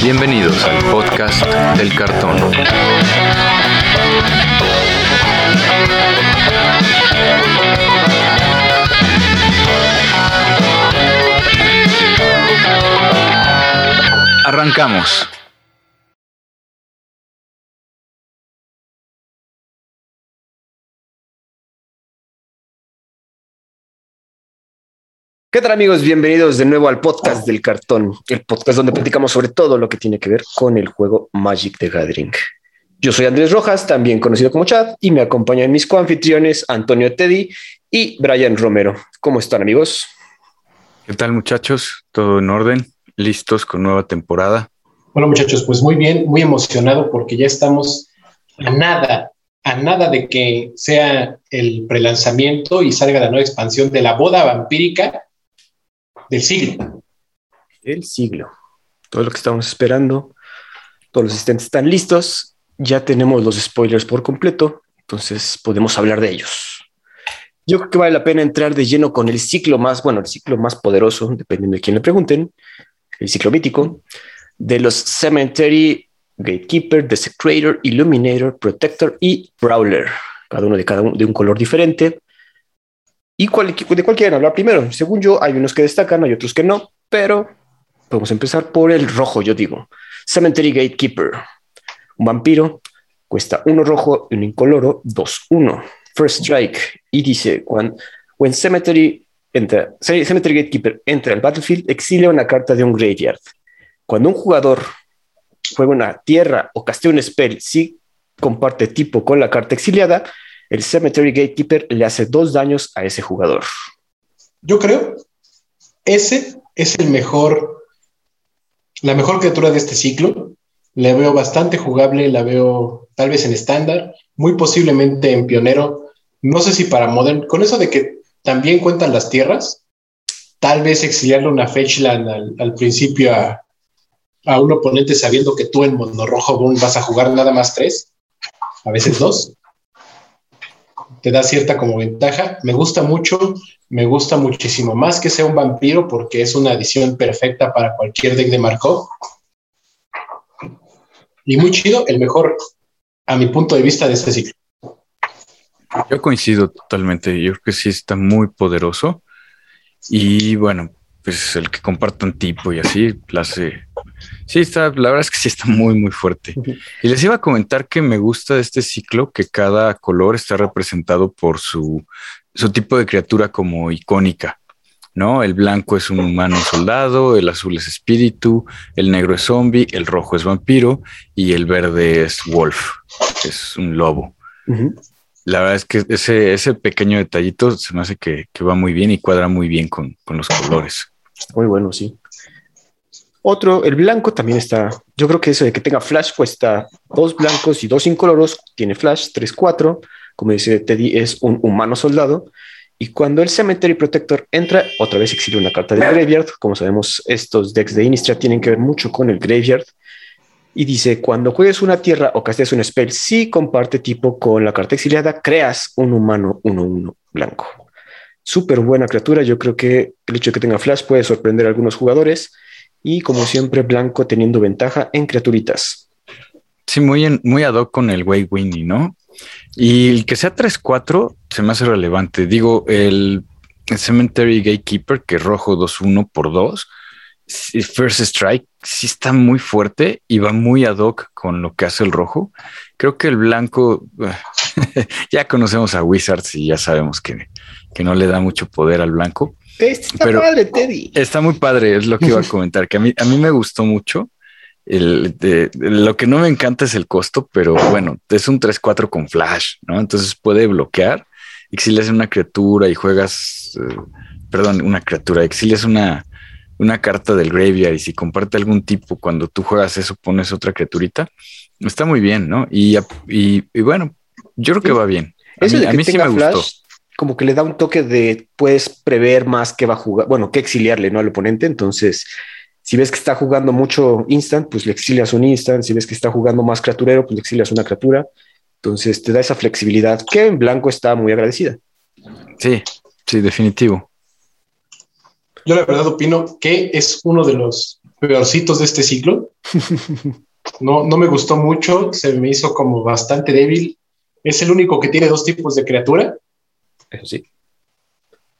Bienvenidos al podcast del cartón. Arrancamos. ¿Qué tal amigos? Bienvenidos de nuevo al podcast del cartón, el podcast donde platicamos sobre todo lo que tiene que ver con el juego Magic the Gathering. Yo soy Andrés Rojas, también conocido como Chad, y me acompañan mis coanfitriones Antonio Teddy y Brian Romero. ¿Cómo están amigos? ¿Qué tal muchachos? ¿Todo en orden? ¿Listos con nueva temporada? Bueno muchachos, pues muy bien, muy emocionado porque ya estamos a nada, a nada de que sea el prelanzamiento y salga la nueva expansión de la boda vampírica del siglo. El siglo. Todo lo que estamos esperando, todos los asistentes están listos, ya tenemos los spoilers por completo, entonces podemos hablar de ellos. Yo creo que vale la pena entrar de lleno con el ciclo más, bueno, el ciclo más poderoso, dependiendo de quién le pregunten, el ciclo mítico, de los Cemetery, Gatekeeper, Desecrator, Illuminator, Protector y Brawler, cada uno de cada uno de un color diferente. ¿Y cuál, de cuál quieren hablar primero? Según yo, hay unos que destacan, hay otros que no, pero podemos empezar por el rojo, yo digo. Cemetery Gatekeeper, un vampiro, cuesta uno rojo y un incoloro, dos, uno. First Strike, y dice, cuando Cemetery, entra, Cemetery Gatekeeper entra al battlefield, exilia una carta de un graveyard. Cuando un jugador juega una tierra o castea un spell, si comparte tipo con la carta exiliada, el Cemetery Gatekeeper le hace dos daños a ese jugador. Yo creo ese es el mejor, la mejor criatura de este ciclo. La veo bastante jugable, la veo tal vez en estándar, muy posiblemente en pionero. No sé si para modern, con eso de que también cuentan las tierras, tal vez exiliarle una fetchland al, al principio a, a, un oponente sabiendo que tú en mono rojo vas a jugar nada más tres, a veces dos te da cierta como ventaja. Me gusta mucho, me gusta muchísimo más que sea un vampiro porque es una adición perfecta para cualquier deck de Markov. Y muy chido, el mejor a mi punto de vista de este ciclo. Yo coincido totalmente, yo creo que sí está muy poderoso y bueno, pues el que compartan tipo y así, la hace Sí, está, la verdad es que sí está muy, muy fuerte. Y les iba a comentar que me gusta de este ciclo que cada color está representado por su, su tipo de criatura como icónica. ¿no? El blanco es un humano soldado, el azul es espíritu, el negro es zombie, el rojo es vampiro y el verde es wolf, es un lobo. La verdad es que ese, ese pequeño detallito se me hace que, que va muy bien y cuadra muy bien con, con los colores. Muy bueno, sí. Otro, el blanco también está. Yo creo que eso de que tenga flash cuesta dos blancos y dos incoloros. Tiene flash, tres, cuatro. Como dice Teddy, es un humano soldado. Y cuando el Cemetery Protector entra, otra vez exilia una carta del Graveyard. Como sabemos, estos decks de Innistrad tienen que ver mucho con el Graveyard. Y dice, cuando juegues una tierra o casteas un spell, si comparte tipo con la carta exiliada, creas un humano 1-1 blanco. Súper buena criatura. Yo creo que el hecho de que tenga flash puede sorprender a algunos jugadores y como siempre blanco teniendo ventaja en criaturitas. Sí, muy, muy ad hoc con el Way Winnie, ¿no? Y el que sea 3-4 se me hace relevante. Digo, el, el Cemetery Gatekeeper, que es rojo 2-1 por 2, First Strike sí está muy fuerte y va muy ad hoc con lo que hace el rojo. Creo que el blanco, ya conocemos a Wizards y ya sabemos que, que no le da mucho poder al blanco. Está pero padre, Teddy. Está muy padre, es lo que iba a comentar, que a mí, a mí me gustó mucho. El, de, lo que no me encanta es el costo, pero bueno, es un 3-4 con flash, ¿no? Entonces puede bloquear. Exilias una criatura y juegas, eh, perdón, una criatura, exilias una, una carta del graveyard y si comparte algún tipo, cuando tú juegas eso, pones otra criaturita. Está muy bien, ¿no? Y, y, y bueno, yo creo que va bien. A mí, a mí sí me flash, gustó como que le da un toque de puedes prever más que va a jugar, bueno, que exiliarle ¿no? al oponente. Entonces, si ves que está jugando mucho instant, pues le exilias un instant. Si ves que está jugando más criaturero, pues le exilias una criatura. Entonces te da esa flexibilidad que en blanco está muy agradecida. Sí, sí, definitivo. Yo la verdad opino que es uno de los peorcitos de este ciclo. No, no me gustó mucho, se me hizo como bastante débil. Es el único que tiene dos tipos de criatura. Eso sí.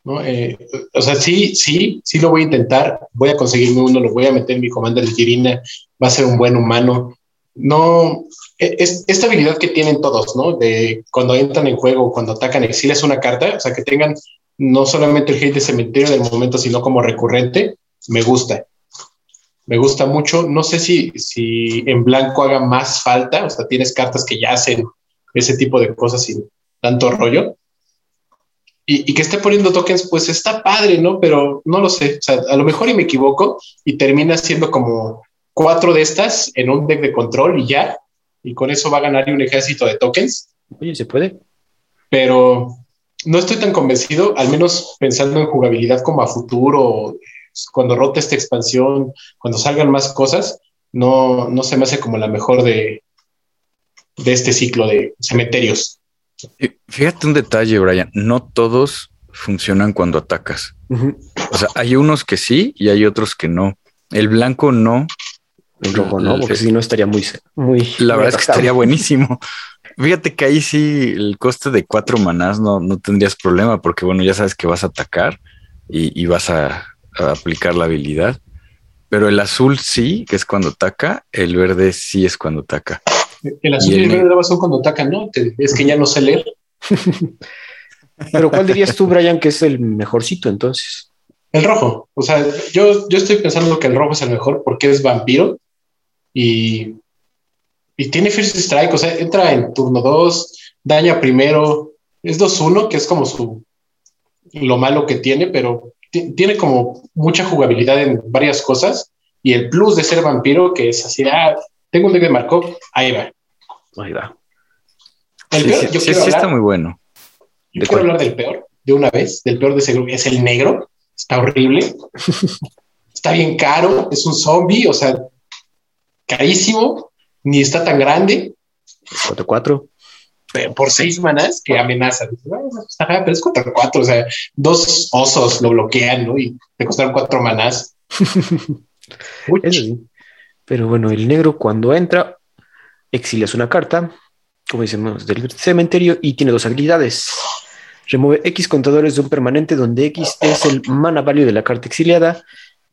¿no? Eh, o sea, sí, sí, sí lo voy a intentar. Voy a conseguirme uno, lo voy a meter en mi commander de Girina. Va a ser un buen humano. No, e, es, esta habilidad que tienen todos, ¿no? De cuando entran en juego, cuando atacan, es una carta, o sea, que tengan no solamente el hate de cementerio del momento, sino como recurrente, me gusta. Me gusta mucho. No sé si, si en blanco haga más falta, o sea, tienes cartas que ya hacen ese tipo de cosas sin tanto rollo. Y, que esté poniendo tokens, pues está padre, ¿no? Pero no lo sé. O sea, a lo mejor y me equivoco y termina siendo como cuatro de estas en un deck de control y ya. Y con eso va a ganar un ejército de tokens. Oye, se puede. Pero no estoy tan convencido, al menos pensando en jugabilidad como a futuro, cuando rote esta expansión, cuando salgan más cosas, no, no se me hace como la mejor de, de este ciclo de cementerios. Fíjate un detalle, Brian, no todos funcionan cuando atacas. O sea, hay unos que sí y hay otros que no. El blanco no. El rojo no, porque si no estaría muy, muy. La verdad es que estaría buenísimo. Fíjate que ahí sí el coste de cuatro manás no, no tendrías problema, porque bueno, ya sabes que vas a atacar y, vas a, aplicar la habilidad. Pero el azul sí, que es cuando ataca, el verde sí es cuando ataca. El azul y el, verde son cuando atacan, ¿no? Es que ya no sé leer. Pero ¿cuál dirías tú, Brian, que es el mejorcito entonces? El rojo. O sea, yo, yo estoy pensando que el rojo es el mejor porque es vampiro y y tiene First Strike, o sea, entra en turno 2, daña primero, es 2-1, que es como su lo malo que tiene, pero tiene como mucha jugabilidad en varias cosas. Y el plus de ser vampiro, que es así, ah, tengo un deck de Marco, ahí va. Ahí va. El peor, yo quiero hablar, está muy bueno. Yo quiero hablar del peor, de una vez, del peor de ese grupo, es el negro, está horrible, está bien caro, es un zombie, o sea, carísimo, ni está tan grande. 4-4. Por seis manas que amenaza. pero es 4-4. O sea, dos osos lo bloquean, ¿no? Y te costaron cuatro manás. Pero bueno, el negro cuando entra, exilias una carta, como decimos, del cementerio y tiene dos habilidades. Remueve X contadores de un permanente donde X es el mana value de la carta exiliada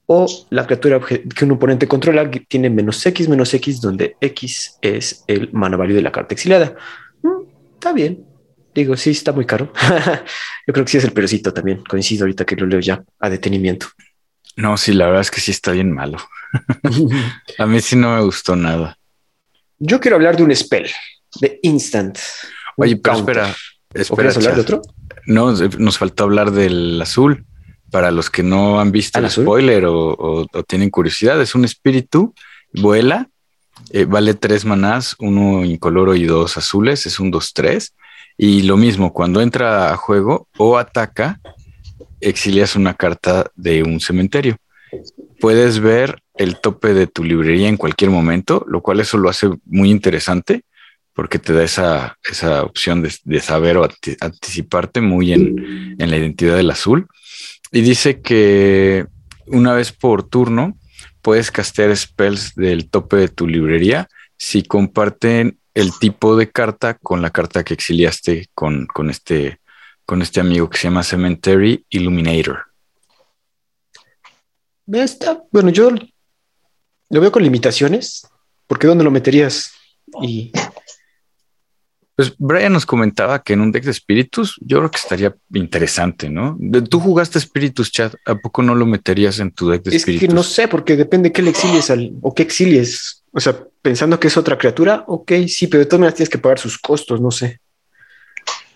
o la criatura que un oponente controla tiene menos X, menos X, donde X es el mana value de la carta exiliada. Mm, está bien. Digo, sí, está muy caro. Yo creo que sí es el perecito también. Coincido ahorita que lo leo ya a detenimiento. No, sí, la verdad es que sí está bien malo. a mí sí no me gustó nada. Yo quiero hablar de un spell, de instant. Oye, pero espera, espera. hablar de otro? No, nos faltó hablar del azul para los que no han visto el spoiler o, tienen curiosidad, es un espíritu, vuela, eh, vale tres manás, uno incoloro y dos azules, es un 2-3. Y lo mismo, cuando entra a juego o ataca, exilias una carta de un cementerio. Puedes ver el tope de tu librería en cualquier momento, lo cual eso lo hace muy interesante porque te da esa, esa opción de, saber o anticiparte muy en, en la identidad del azul. Y dice que una vez por turno puedes castear spells del tope de tu librería si comparten el tipo de carta con la carta que exiliaste con, este, con este amigo que se llama Cemetery Illuminator. Está, bueno, yo lo veo con limitaciones, porque ¿dónde lo meterías? Y pues Brian nos comentaba que en un deck de espíritus yo creo que estaría interesante, ¿no? Tú jugaste espíritus, chat, ¿a poco no lo meterías en tu deck de espíritus? Es que no sé, porque depende qué le exilies al, o qué exilies. O sea, pensando que es otra criatura, ok, sí, pero de todas maneras tienes que pagar sus costos, no sé.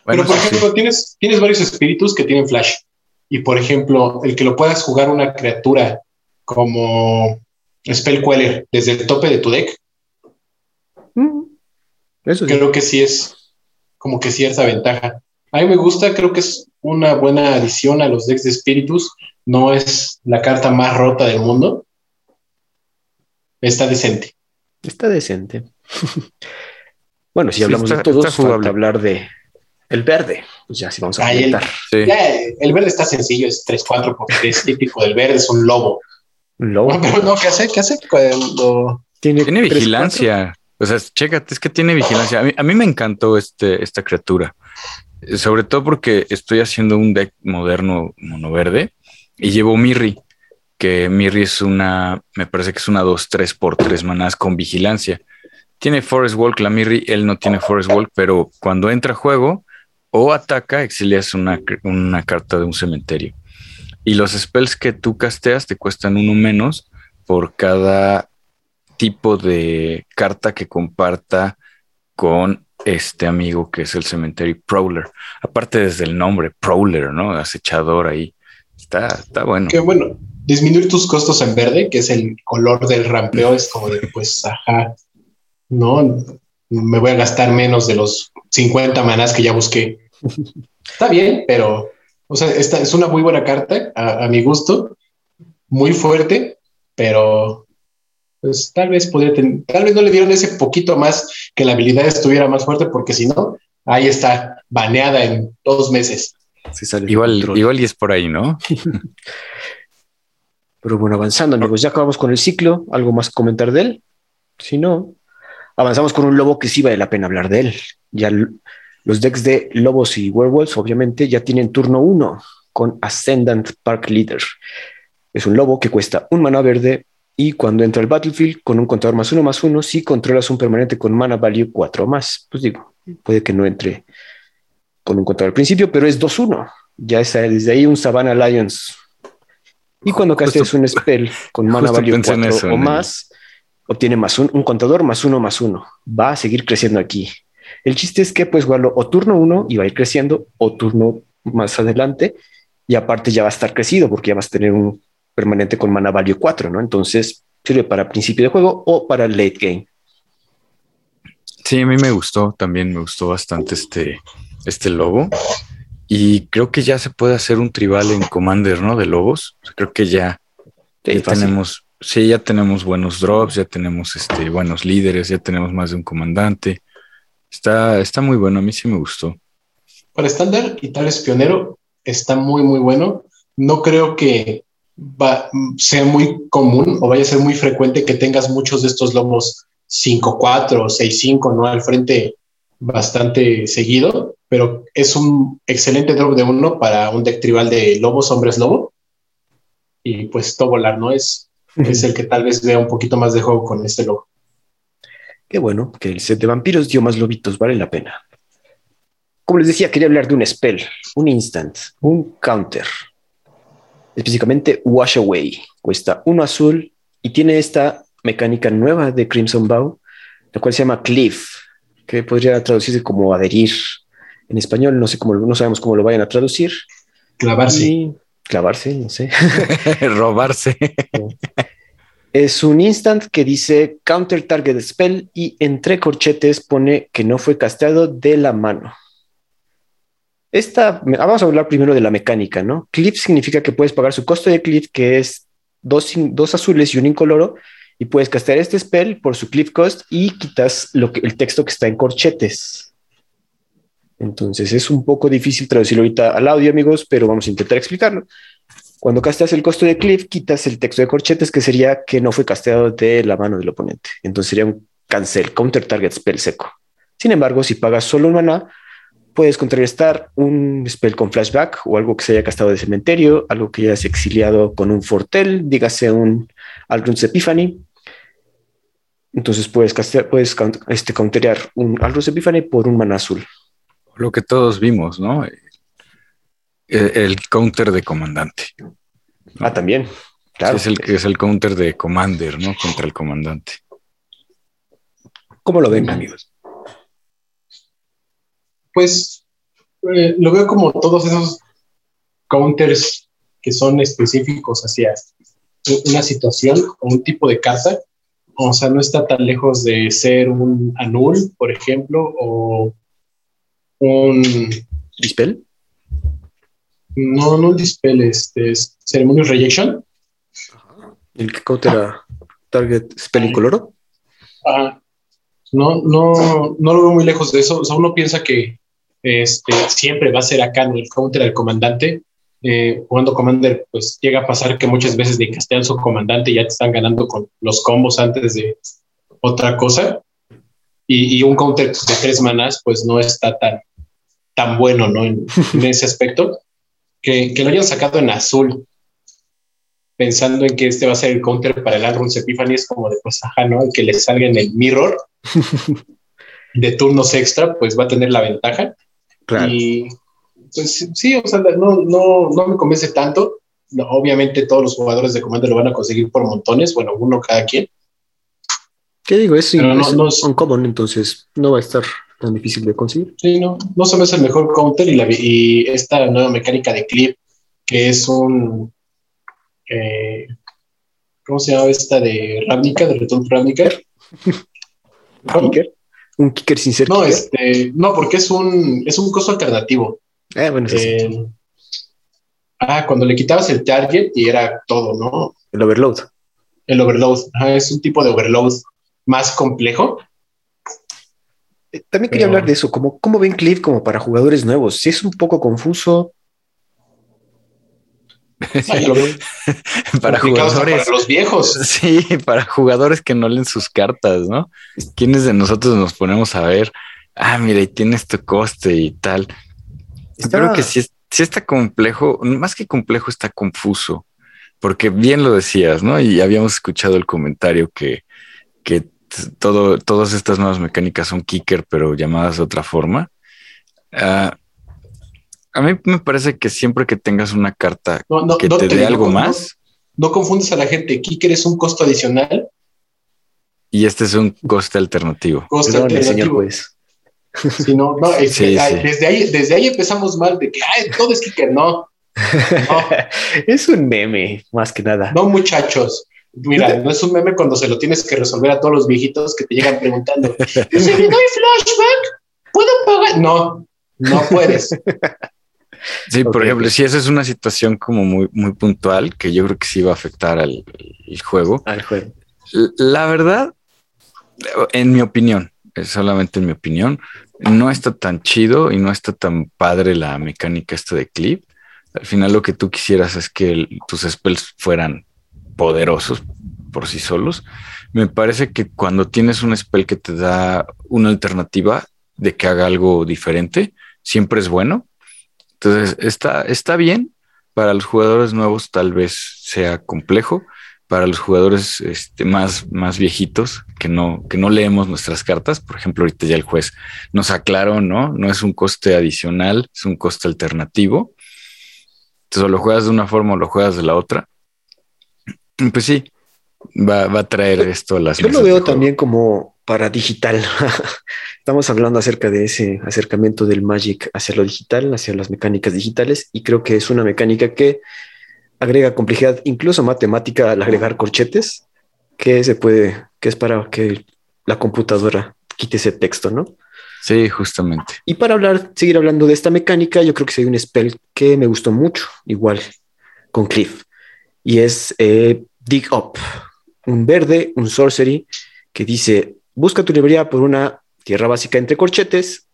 Bueno, pero por ejemplo, tienes, tienes varios espíritus que tienen flash. Y por ejemplo, el que lo puedas jugar una criatura como Spell Queller desde el tope de tu deck, mm. Creo que sí es como que cierta ventaja. A mí me gusta, creo que es una buena adición a los decks de espíritus. No es la carta más rota del mundo. Está decente. Está decente. bueno, si hablamos de todos, falta hablar de el verde. Pues ya sí vamos a el, el, verde está sencillo, es 3-4 porque es típico del verde, es un lobo. No, no, ¿qué hace? ¿Qué hace cuando tiene, tiene vigilancia? O sea, chécate, es que tiene vigilancia. A mí, a mí me encantó este, esta criatura, sobre todo porque estoy haciendo un deck moderno mono verde y llevo Mirri, que Mirri es una, me parece que es una 2-3 por 3 manás con vigilancia. Tiene Forest Walk, la Mirri, él no tiene Forest Walk, pero cuando entra a juego o ataca, exilias una, una carta de un cementerio. Y los spells que tú casteas te cuestan uno menos por cada tipo de carta que comparta con este amigo que es el cementerio Prowler. Aparte desde el nombre, Prowler, ¿no? Acechador ahí. Está, está bueno. Qué bueno. Disminuir tus costos en verde, que es el color del rampeo, es como de, pues, ajá, no, me voy a gastar menos de los 50 manás que ya busqué. Está bien, pero, o sea, esta es una muy buena carta a, a mi gusto, muy fuerte, pero pues tal vez podría tener, tal vez no le dieron ese poquito más que la habilidad estuviera más fuerte, porque si no, ahí está baneada en dos meses. igual, igual y es por ahí, ¿no? Pero bueno, avanzando, amigos, ya acabamos con el ciclo. ¿Algo más que comentar de él? Si no, avanzamos con un lobo que sí vale la pena hablar de él. Ya los decks de lobos y werewolves, obviamente, ya tienen turno uno con Ascendant Park Leader. Es un lobo que cuesta un mana verde y cuando entra al battlefield con un contador más uno más uno, si controlas un permanente con mana value 4 más, pues digo, puede que no entre con un contador al principio, pero es 2-1. Ya está desde ahí un Savannah Lions. Y cuando castes un spell con mana value 4 o más, obtiene más un, un, contador más uno más uno. Va a seguir creciendo aquí. El chiste es que puedes jugarlo o turno 1 y va a ir creciendo, o turno más adelante, y aparte ya va a estar crecido porque ya vas a tener un permanente con mana value 4, ¿no? Entonces sirve para principio de juego o para late game. Sí, a mí me gustó también, me gustó bastante este, este lobo. Y creo que ya se puede hacer un tribal en Commander, ¿no? De lobos. creo que ya, tenemos, sí, ya tenemos buenos drops, ya tenemos este, buenos líderes, ya tenemos más de un comandante. Está, está muy bueno, a mí sí me gustó. Para estándar y tal es pionero, está muy, muy bueno. No creo que va, sea muy común o vaya a ser muy frecuente que tengas muchos de estos lobos 5-4 o 6-5, ¿no? Al frente bastante seguido, pero es un excelente drop de uno para un deck tribal de lobos, hombres lobo. Y pues todo volar, ¿no? Es, es el que tal vez vea un poquito más de juego con este lobo. Qué bueno que el set de vampiros dio más lobitos, vale la pena. Como les decía, quería hablar de un spell, un instant, un counter, específicamente Wash Away. Cuesta uno azul y tiene esta mecánica nueva de Crimson Bow, la cual se llama Cliff, que podría traducirse como adherir. En español no sé cómo, no sabemos cómo lo vayan a traducir. Clavarse. clavarse, no sé. Robarse. Es un instant que dice counter target spell y entre corchetes pone que no fue casteado de la mano. Esta, vamos a hablar primero de la mecánica, ¿no? Cliff significa que puedes pagar su costo de cliff, que es dos, dos azules y un incoloro, y puedes castear este spell por su cliff cost y quitas lo que, el texto que está en corchetes. Entonces es un poco difícil traducirlo ahorita al audio, amigos, pero vamos a intentar explicarlo. Cuando casteas el costo de cliff, quitas el texto de corchetes, que sería que no fue casteado de la mano del oponente. Entonces sería un cancel, counter target spell seco. Sin embargo, si pagas solo un mana, puedes contrarrestar un spell con flashback o algo que se haya gastado de cementerio, algo que hayas exiliado con un fortel, dígase un Alrun's Epiphany. Entonces puedes, castear, puedes este, counterear un Alrun's Epiphany por un mana azul. Lo que todos vimos, ¿no? El, counter de comandante. Ah, también. Claro. es el que es el counter de commander, ¿no? Contra el comandante. ¿Cómo lo ven, amigos? pues eh, lo veo como todos esos counters que son específicos hacia una situación o un tipo de carta. O sea, no está tan lejos de ser un anul, por ejemplo, o un... ¿Dispel? No, no un dispel, este es Ceremonious Rejection. ¿El que countera target spell incoloro? No, no, no lo veo muy lejos de eso. O sea, uno piensa que este, siempre va a ser acá en el counter del comandante. eh, jugando Commander, pues llega a pasar que muchas veces de castean su comandante y ya te están ganando con los combos antes de otra cosa. Y, un counter de tres manas, pues no está tan, tan bueno, ¿no? En, ese aspecto. Que, que, lo hayan sacado en azul, pensando en que este va a ser el counter para el Alruns Epiphany, es como de, pues, ajá, ¿no? El que le salga en el mirror de turnos extra, pues va a tener la ventaja. Claro. Y pues sí, o sea, no, no, no me convence tanto. obviamente todos los jugadores de Commander lo van a conseguir por montones, bueno, uno cada quien. ¿Qué digo? Es, no, no, es uncommon, entonces no va a estar tan difícil de conseguir. Sí, no, no solo es el mejor counter y, la, y esta nueva mecánica de clip, que es un... Eh, ¿Cómo se llama esta de Ravnica, de Return Ravnica? ¿Kicker? ¿Un kicker sin ser No, este, no, porque es un, es un costo alternativo. Ah, bueno, eh, ah, cuando le quitabas el target y era todo, ¿no? El overload. El overload. es un tipo de overload más complejo. Eh, también quería hablar de eso, como cómo ven Cliff como para jugadores nuevos. Si es un poco confuso. para jugadores. Para los viejos. Sí, para jugadores que no leen sus cartas, ¿no? ¿Quiénes de nosotros nos ponemos a ver? Ah, mira, y tiene este coste y tal. Creo que sí, está complejo, más que complejo, está confuso, porque bien lo decías, ¿no? Y habíamos escuchado el comentario que, que todo, todas estas nuevas mecánicas son kicker, pero llamadas de otra forma. Ah, a mí me parece que siempre que tengas una carta que te, dé algo más. No, confundes a la gente. Kicker es un costo adicional. Y este es un coste alternativo. Coste alternativo. Señor Sí, no, no, Desde, ahí, desde ahí empezamos mal de que todo es kicker, no. es un meme, más que nada. No, muchachos. Mira, no es un meme cuando se lo tienes que resolver a todos los viejitos que te llegan preguntando. ¿Si me doy flashback? ¿Puedo pagar? No, no puedes. Sí, por ejemplo, si esa es una situación como muy, muy puntual, que yo creo que sí va a afectar al juego. Al juego. La verdad, en mi opinión, es solamente en mi opinión, no está tan chido y no está tan padre la mecánica esta de clip. Al final lo que tú quisieras es que tus spells fueran poderosos por sí solos. Me parece que cuando tienes un spell que te da una alternativa de que haga algo diferente, siempre es bueno. Entonces está, está bien. Para los jugadores nuevos tal vez sea complejo, para los jugadores este, más, más viejitos que no, que no leemos nuestras cartas. Por ejemplo, ahorita ya el juez nos aclaró, ¿no? No es un coste adicional, es un coste alternativo. Entonces, o lo juegas de una forma o lo juegas de la otra. Pues sí, va, a traer esto a las Yo lo veo también como para digital. Estamos hablando acerca de ese acercamiento del Magic hacia lo digital, hacia las mecánicas digitales, y creo que es una mecánica que agrega complejidad, incluso matemática, al agregar corchetes, que se puede, que es para que la computadora quite ese texto, ¿no? Sí, justamente. Y para hablar, seguir hablando de esta mecánica, yo creo que hay un spell que me gustó mucho, igual con Cliff, y es eh, Dig Up, un verde, un sorcery, que dice, busca tu librería por una tierra básica entre corchetes,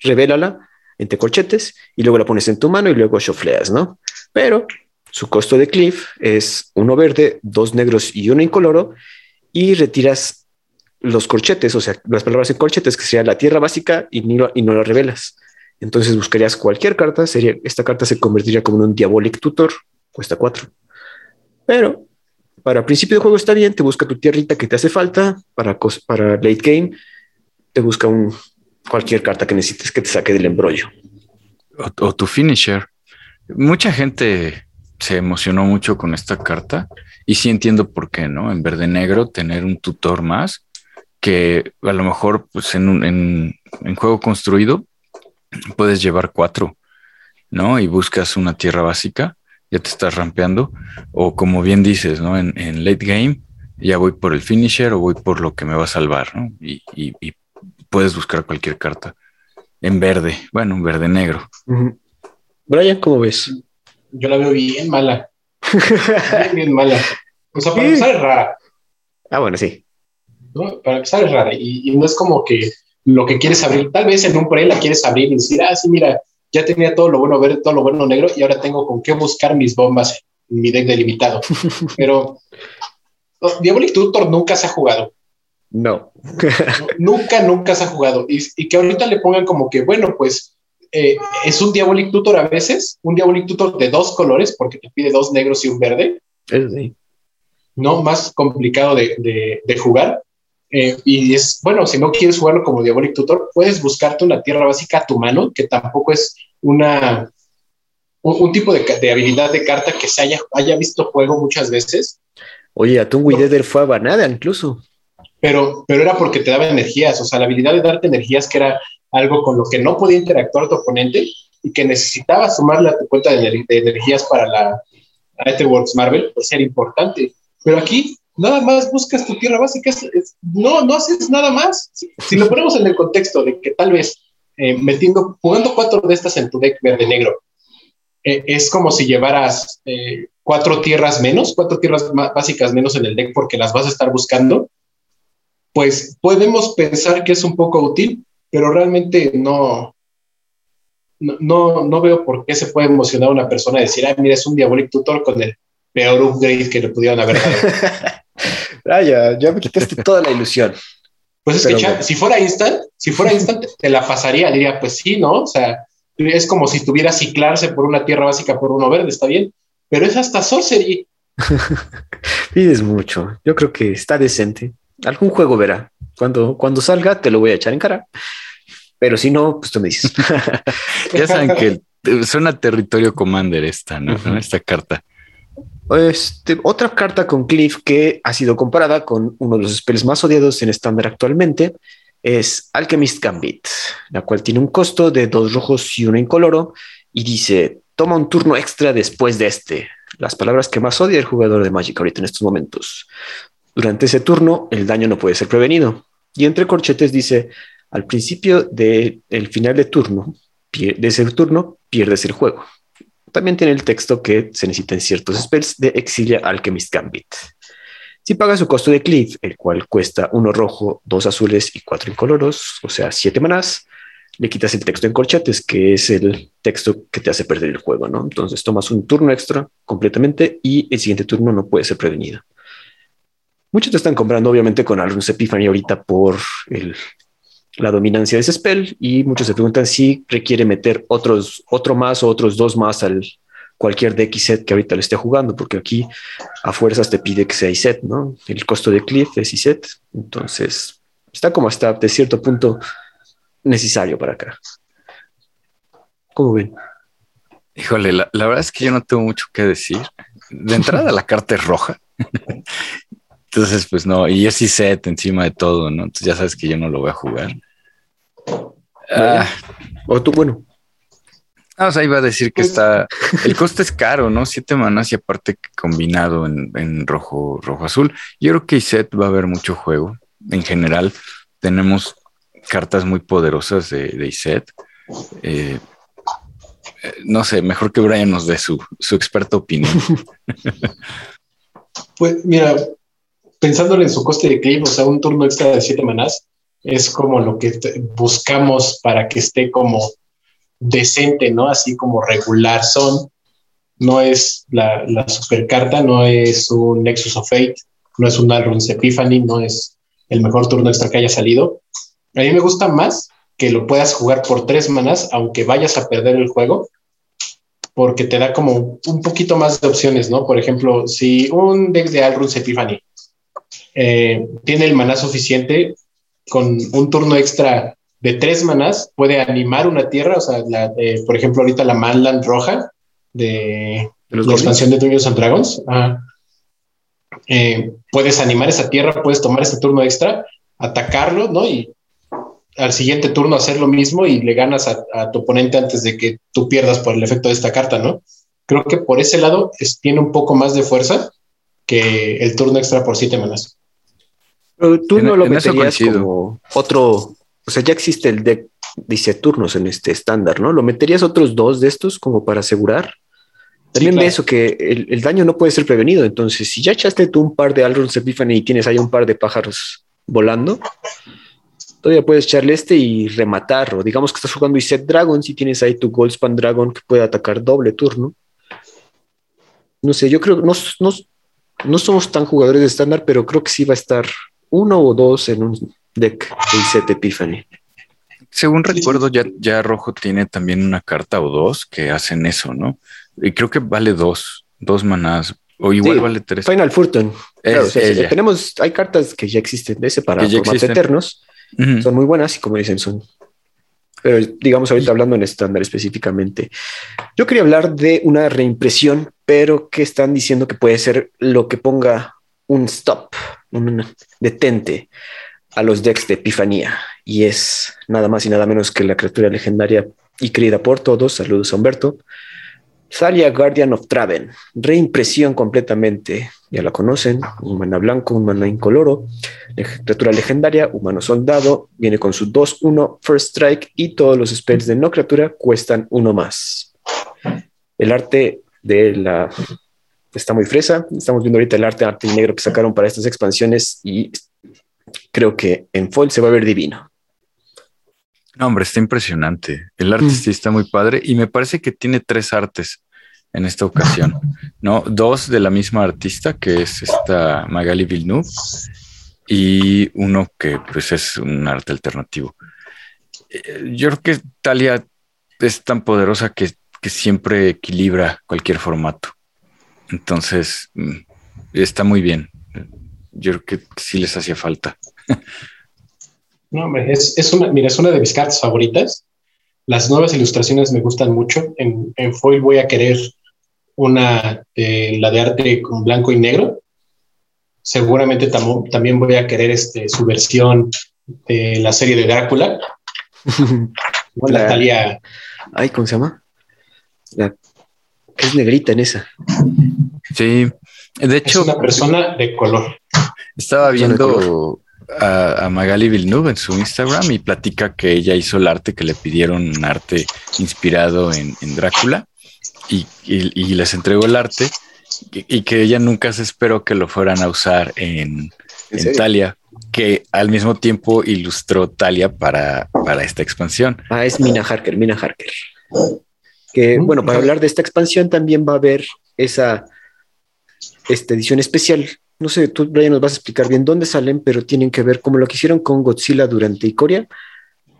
revélala entre corchetes, y luego la pones en tu mano y luego chofleas, ¿no? Pero su costo de Cliff es uno verde, dos negros y uno incoloro, y retiras los corchetes, o sea, las palabras en corchetes, que sería la tierra básica y no, y no la revelas. Entonces buscarías cualquier carta, sería, esta carta se convertiría como un Diabolic Tutor, cuesta cuatro. Pero para principio de juego está bien, te busca tu tierrita que te hace falta, para, para late game, te busca un, cualquier carta que necesites que te saque del embrollo. o tu finisher. Mucha gente se emocionó mucho con esta carta y sí entiendo por qué, ¿no? En verde negro tener un tutor más que a lo mejor pues en, un, en, juego construido puedes llevar cuatro, ¿no? Y buscas una tierra básica, ya te estás rampeando o como bien dices, ¿no? En, late game ya voy por el finisher o voy por lo que me va a salvar, ¿no? Y, puedes buscar cualquier carta en verde, bueno, en verde negro. Brian, ¿cómo ves? yo la veo bien mala. bien, mala. O sea, para empezar es rara. Ah, bueno, sí. Para empezar es rara. Y, no es como que lo que quieres abrir, tal vez en un pre la quieres abrir y decir, ah, sí, mira, ya tenía todo lo bueno verde, todo lo bueno negro y ahora tengo con qué buscar mis bombas en mi deck delimitado. Pero oh, Diabolic Tutor nunca se ha jugado. No. nunca, nunca se ha jugado. Y, que ahorita le pongan como que, bueno, pues eh, es un Diabolic Tutor a veces, un Diabolic Tutor de dos colores, porque te pide dos negros y un verde. Sí. No, más complicado de, jugar. Eh, y es, bueno, si no quieres jugarlo como Diabolic Tutor, puedes buscarte una tierra básica a tu mano, que tampoco es una, un, tipo de, habilidad de carta que se haya, haya visto juego muchas veces. Oye, a tu no. fue banada incluso pero, pero era porque te daba energías, o sea, la habilidad de darte energías que era algo con lo que no podía interactuar tu oponente y que necesitaba sumarle a tu cuenta de, energías para la Etherworks Marvel, pues era importante. Pero aquí nada más buscas tu tierra básica, no, no haces nada más. Si, lo ponemos en el contexto de que tal vez eh, metiendo, jugando cuatro de estas en tu deck verde-negro, eh, es como si llevaras eh, cuatro tierras menos, cuatro tierras básicas menos en el deck porque las vas a estar buscando pues podemos pensar que es un poco útil, pero realmente no, no, no veo por qué se puede emocionar a una persona decir, ah, mira, es un Diabolic Tutor con el peor upgrade que le pudieron haber dado. ah, ya, ya me quitaste toda la ilusión. Pues es que si fuera instant, si fuera instant, te la pasaría, diría, pues sí, ¿no? O sea, es como si tuviera ciclarse por una tierra básica por uno verde, está bien, pero es hasta sorcery. Pides mucho, yo creo que está decente algún juego verá. Cuando, cuando salga, te lo voy a echar en cara. Pero si no, pues tú me dices. ya saben que suena territorio commander esta, ¿no? Esta carta. Este, otra carta con Cliff que ha sido comparada con uno de los spells más odiados en estándar actualmente es Alchemist Gambit, la cual tiene un costo de dos rojos y uno incoloro y dice, toma un turno extra después de este. Las palabras que más odia el jugador de Magic ahorita en estos momentos. Durante ese turno, el daño no puede ser prevenido. Y entre corchetes dice, al principio del final de turno, de ese turno, pierdes el juego. También tiene el texto que se necesitan ciertos spells de Exilia Alchemist Gambit. Si pagas su costo de Cliff, el cual cuesta uno rojo, dos azules y cuatro incoloros, o sea, siete manás, le quitas el texto en corchetes, que es el texto que te hace perder el juego, ¿no? Entonces tomas un turno extra completamente y el siguiente turno no puede ser prevenido. Muchos te están comprando, obviamente, con Alrun's Epiphany ahorita por la dominancia de ese spell y muchos se preguntan si requiere meter otros, otro más o otros dos más al cualquier deck y set que ahorita le esté jugando, porque aquí a fuerzas te pide que sea set, ¿no? El costo de Cliff es set, entonces está como hasta de cierto punto necesario para acá. ¿Cómo ven? Híjole, la, verdad es que yo no tengo mucho que decir. De entrada la carta es roja entonces, pues no, y sí set encima de todo, ¿no? Entonces ya sabes que yo no lo voy a jugar. Ah. o tú, bueno. Ah, o sea, iba a decir que está. El coste es caro, ¿no? Siete manas y aparte combinado en, rojo, rojo azul. Yo creo que Iset va a haber mucho juego. En general, tenemos cartas muy poderosas de, de Iset. Eh, eh, no sé, mejor que Brian nos dé su, su experta opinión. Pues mira, pensándole en su coste de clip, o sea, un turno extra de siete manás es como lo que buscamos para que esté como decente, ¿no? Así como regular son. No es la, la super carta, no es un Nexus of Fate, no es un Alrun's Epiphany, no es el mejor turno extra que haya salido. A mí me gusta más que lo puedas jugar por tres manas, aunque vayas a perder el juego, porque te da como un poquito más de opciones, ¿no? Por ejemplo, si un deck de Alrun's Epiphany eh, tiene el maná suficiente con un turno extra de tres manás, puede animar una tierra, o sea, por ejemplo, ahorita la Manland roja de, la expansión de Dungeons and Dragons. Eh, puedes animar esa tierra, puedes tomar este turno extra, atacarlo, ¿no? Y al siguiente turno hacer lo mismo y le ganas a, tu oponente antes de que tú pierdas por el efecto de esta carta, ¿no? Creo que por ese lado tiene un poco más de fuerza que el turno extra por siete manas. Pero tú no lo meterías como otro, o sea, ya existe el deck dice turnos en este estándar, ¿no? ¿Lo meterías otros dos de estos como para asegurar? También de eso, que el, daño no puede ser prevenido. Entonces, si ya echaste tú un par de Alrons Epiphany y tienes ahí un par de pájaros volando, todavía puedes echarle este y rematar. O digamos que estás jugando Iset Dragon, si tienes ahí tu Goldspan Dragon que puede atacar doble turno. No sé, yo creo que no, no, no somos tan jugadores de estándar, pero creo que sí va a estar uno o dos en un deck de Iset Epiphany. Según recuerdo, ya, ya Rojo tiene también una carta o dos que hacen eso, ¿no? Y creo que vale dos, dos manadas. O igual vale tres. Final Furton. Claro, tenemos, hay cartas que ya existen de ese para formatos eternos. Son muy buenas y como dicen, son. Pero digamos ahorita hablando en estándar específicamente. Yo quería hablar de una reimpresión, pero que están diciendo que puede ser lo que ponga un stop, un detente a los decks de Epifanía. Y es nada más y nada menos que la criatura legendaria y querida por todos. Saludos, Humberto. Salia Guardian of Traven, reimpresión completamente, ya la conocen, un mana blanco, un mana incoloro, criatura legendaria, humano soldado, viene con su 2-1 First Strike y todos los spells de no criatura cuestan uno más. El arte de la... está muy fresa, estamos viendo ahorita el arte, arte negro que sacaron para estas expansiones y creo que en foil se va a ver divino. No, hombre, está impresionante. El arte mm. sí está muy padre y me parece que tiene tres artes en esta ocasión, ¿no? Dos de la misma artista, que es esta Magali Villeneuve, y uno que pues es un arte alternativo. Eh, yo creo que Talia es tan poderosa que, que siempre equilibra cualquier formato. Entonces, mm, está muy bien. Yo creo que sí les hacía falta. No, hombre, es, una, mira, es una de mis cartas favoritas. Las nuevas ilustraciones me gustan mucho. En, foil voy a querer una, la de arte con blanco y negro. Seguramente también voy a querer este, su versión de la serie de Drácula. la. Ay, ¿cómo se llama? Es negrita en esa. Sí, de hecho. Es una persona de color. Estaba viendo a, Magali Villeneuve en su Instagram y platica que ella hizo el arte que le pidieron, un arte inspirado en, Drácula y, les entregó el arte y, que ella nunca se esperó que lo fueran a usar en, Talia, que al mismo tiempo ilustró Talia para, para esta expansión. Ah, es Mina Harker, Mina Harker. Que bueno, para hablar de esta expansión también va a haber esa esta edición especial no sé, tú, Brian, nos vas a explicar bien dónde salen, pero tienen que ver como lo que hicieron con Godzilla durante Icoria.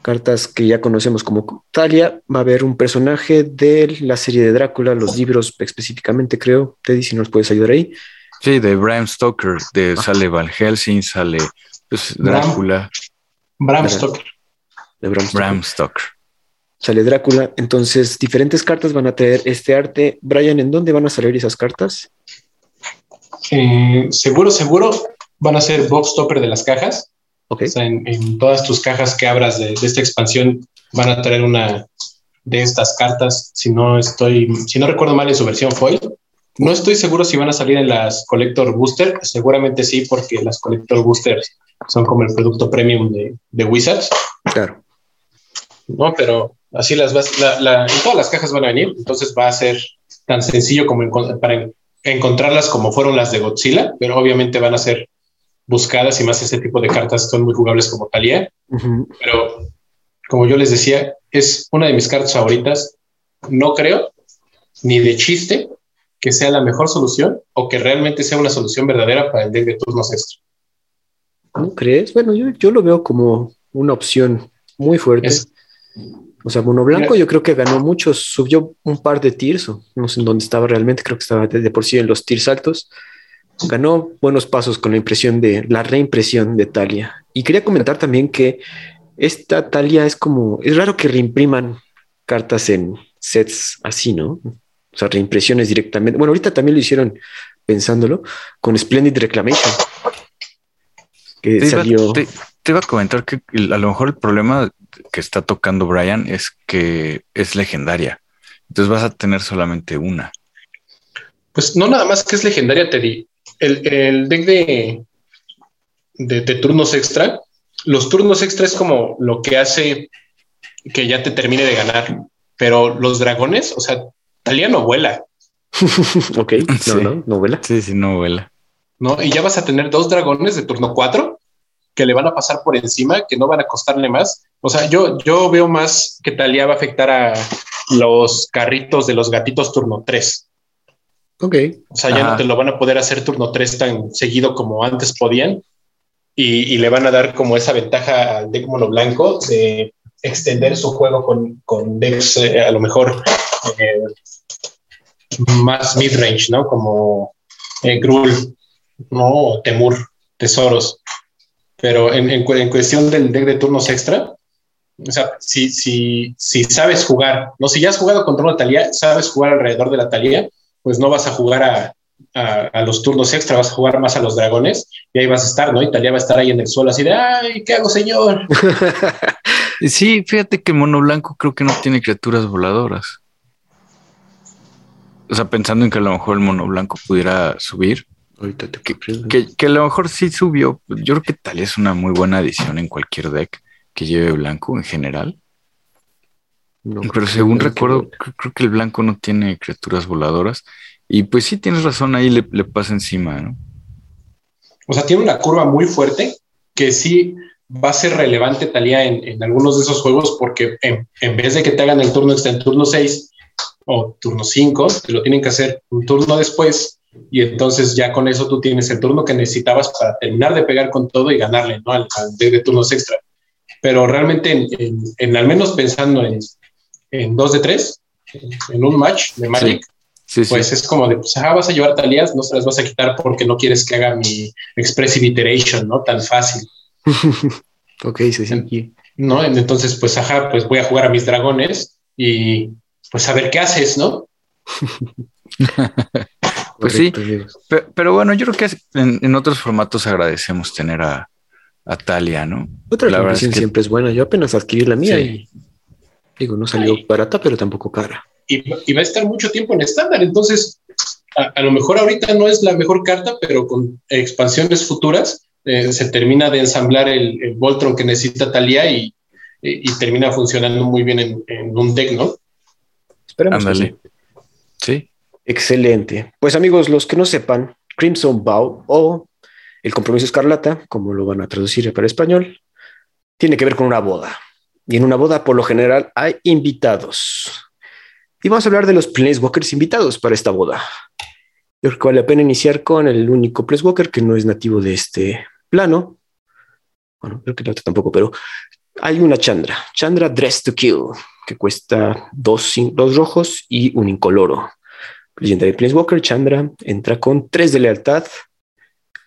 Cartas que ya conocemos como Talia. Va a haber un personaje de la serie de Drácula, los libros específicamente, creo. Teddy, si nos puedes ayudar ahí. Sí, de Bram Stoker, de sale Van Helsing, sale pues, Drácula. Bram, Stoker. De Bram Stoker. Sale Drácula. Entonces, diferentes cartas van a traer este arte. Brian, ¿en dónde van a salir esas cartas? Eh, seguro, seguro van a ser box topper de las cajas. O sea, en, todas tus cajas que abras de, esta expansión van a traer una de estas cartas. Si no estoy, si no recuerdo mal en su versión foil. No estoy seguro si van a salir en las Collector Booster. Seguramente sí, porque las Collector Boosters son como el producto premium de, Wizards. Claro. No, pero así las vas, en todas las cajas van a venir. Entonces va a ser tan sencillo como para encontrarlas como fueron las de Godzilla, pero obviamente van a ser buscadas y más este tipo de cartas son muy jugables como Talia. Pero como yo les decía, es una de mis cartas favoritas. No creo ni de chiste que sea la mejor solución o que realmente sea una solución verdadera para el deck de turnos extra. ¿No crees? Bueno, yo, yo lo veo como una opción muy fuerte. O sea, Mono Blanco yo creo que ganó mucho, subió un par de tiers, no sé en dónde estaba realmente, creo que estaba de por sí en los tiers altos. Ganó buenos pasos con la impresión de la reimpresión de Talia. Y quería comentar también que esta Talia es como, es raro que reimpriman cartas en sets así, ¿no? O sea, reimpresiones directamente. Bueno, ahorita también lo hicieron pensándolo con Splendid Reclamation. Que salió. te, iba a comentar que a lo mejor el problema que está tocando Brian es que es legendaria. Entonces vas a tener solamente una. Pues no nada más que es legendaria, te di. El, deck de, de, turnos extra, los turnos extra es como lo que hace que ya te termine de ganar. Pero los dragones, o sea, Talia no vuela. ok, no, no, no vuela. Sí, sí, no vuela. No, y ya vas a tener dos dragones de turno 4 que le van a pasar por encima, que no van a costarle más. O sea, yo, yo veo más que Talía va a afectar a los carritos de los gatitos turno 3. Ok. O sea, ya no te lo van a poder hacer turno 3 tan seguido como antes podían. Y, le van a dar como esa ventaja al deck mono blanco de extender su juego con, con decks eh, a lo mejor eh, más mid-range, ¿no? Como eh, Grul, ¿no? Temur, Tesoros. Pero en, en, cuestión del deck de turnos extra, o sea, si, si, si sabes jugar, no, si ya has jugado contra una Talía, sabes jugar alrededor de la Talía, pues no vas a jugar a, a, los turnos extra, vas a jugar más a los dragones y ahí vas a estar, ¿no? Italia va a estar ahí en el suelo así de, ay, ¿qué hago, señor? sí, fíjate que mono blanco creo que no tiene criaturas voladoras. O sea, pensando en que a lo mejor el mono blanco pudiera subir. Ahorita te que, que, a lo mejor sí subió. Yo creo que Italia es una muy buena adición en cualquier deck que lleve blanco en general. Pero según recuerdo, creo que el blanco no tiene criaturas voladoras. Y pues sí, tienes razón, ahí le, pasa encima, ¿no? O sea, tiene una curva muy fuerte que sí va a ser relevante, Talía, en, algunos de esos juegos, porque en, vez de que te hagan el turno extra en turno 6 o turno 5, te lo tienen que hacer un turno después. Y entonces ya con eso tú tienes el turno que necesitabas para terminar de pegar con todo y ganarle, ¿no? Al, de turnos extra. Pero realmente, en, al menos pensando en, en 2 de 3, en un match de Magic, pues es como de, pues, ah, vas a llevar talías, no se las vas a quitar porque no quieres que haga mi expressive iteration, ¿no? Tan fácil. ok, sí, sí. ¿No? Entonces, pues, ajá, pues voy a jugar a mis dragones y pues a ver qué haces, ¿no? pues sí, pero, bueno, yo creo que en, otros formatos agradecemos tener a, a Talia, ¿no? Otra la siempre es buena. Yo apenas adquirí la mía y digo, no salió barata, pero tampoco cara y, va a estar mucho tiempo en estándar. Entonces, a, lo mejor ahorita no es la mejor carta, pero con expansiones futuras eh, se termina de ensamblar el, Voltron que necesita Talia y, termina funcionando muy bien en, un deck, ¿no? Esperamos. sí. Excelente. Pues amigos, los que no sepan, Crimson Bow o el compromiso escarlata, como lo van a traducir para español, tiene que ver con una boda. Y en una boda, por lo general, hay invitados. Y vamos a hablar de los Planeswalkers invitados para esta boda. Yo creo que vale la pena iniciar con el único Planeswalker que no es nativo de este plano. Bueno, creo que el otro tampoco, pero hay una Chandra, Chandra Dress to Kill, que cuesta dos, dos rojos y un incoloro. Legendary Planeswalker, Chandra entra con tres de lealtad,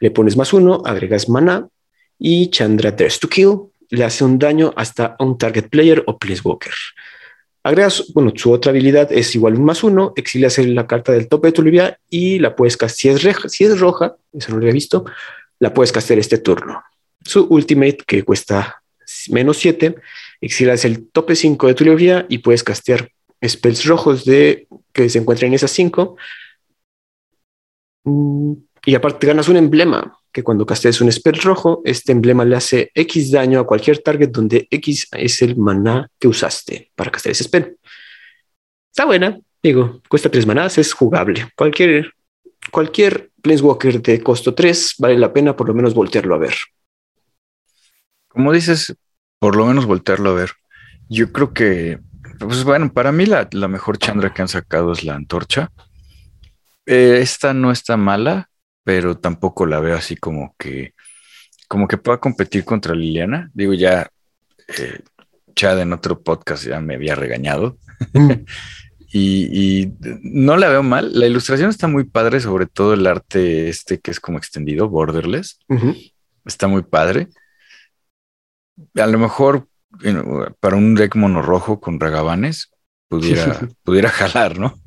le pones más uno, agregas mana y Chandra Dress to Kill le hace un daño hasta un target player o Planeswalker. Agregas, bueno, su otra habilidad es igual un más uno, exilias la carta del tope de tu libia y la puedes castear. Si es, si es roja, eso no lo había visto, la puedes castear este turno. Su ultimate, que cuesta menos 7, exilias el tope 5 de tu libia y puedes castear spells rojos de, que se encuentran en esas 5. Y aparte ganas un emblema que cuando castees un spell rojo, este emblema le hace X daño a cualquier target donde X es el maná que usaste para castear ese spell. Está buena, digo, cuesta tres manás, es jugable. Cualquier, cualquier Planeswalker de costo 3 vale la pena por lo menos voltearlo a ver. Como dices, por lo menos voltearlo a ver. Yo creo que, pues bueno, para mí la, mejor Chandra que han sacado es la antorcha. Eh, esta no está mala pero tampoco la veo así como que, como que pueda competir contra Liliana. Digo, ya eh, Chad en otro podcast ya me había regañado. Mm. y, no la veo mal. La ilustración está muy padre, sobre todo el arte este que es como extendido, borderless. Está muy padre. A lo mejor para un deck mono rojo con ragabanes pudiera, pudiera jalar, ¿no?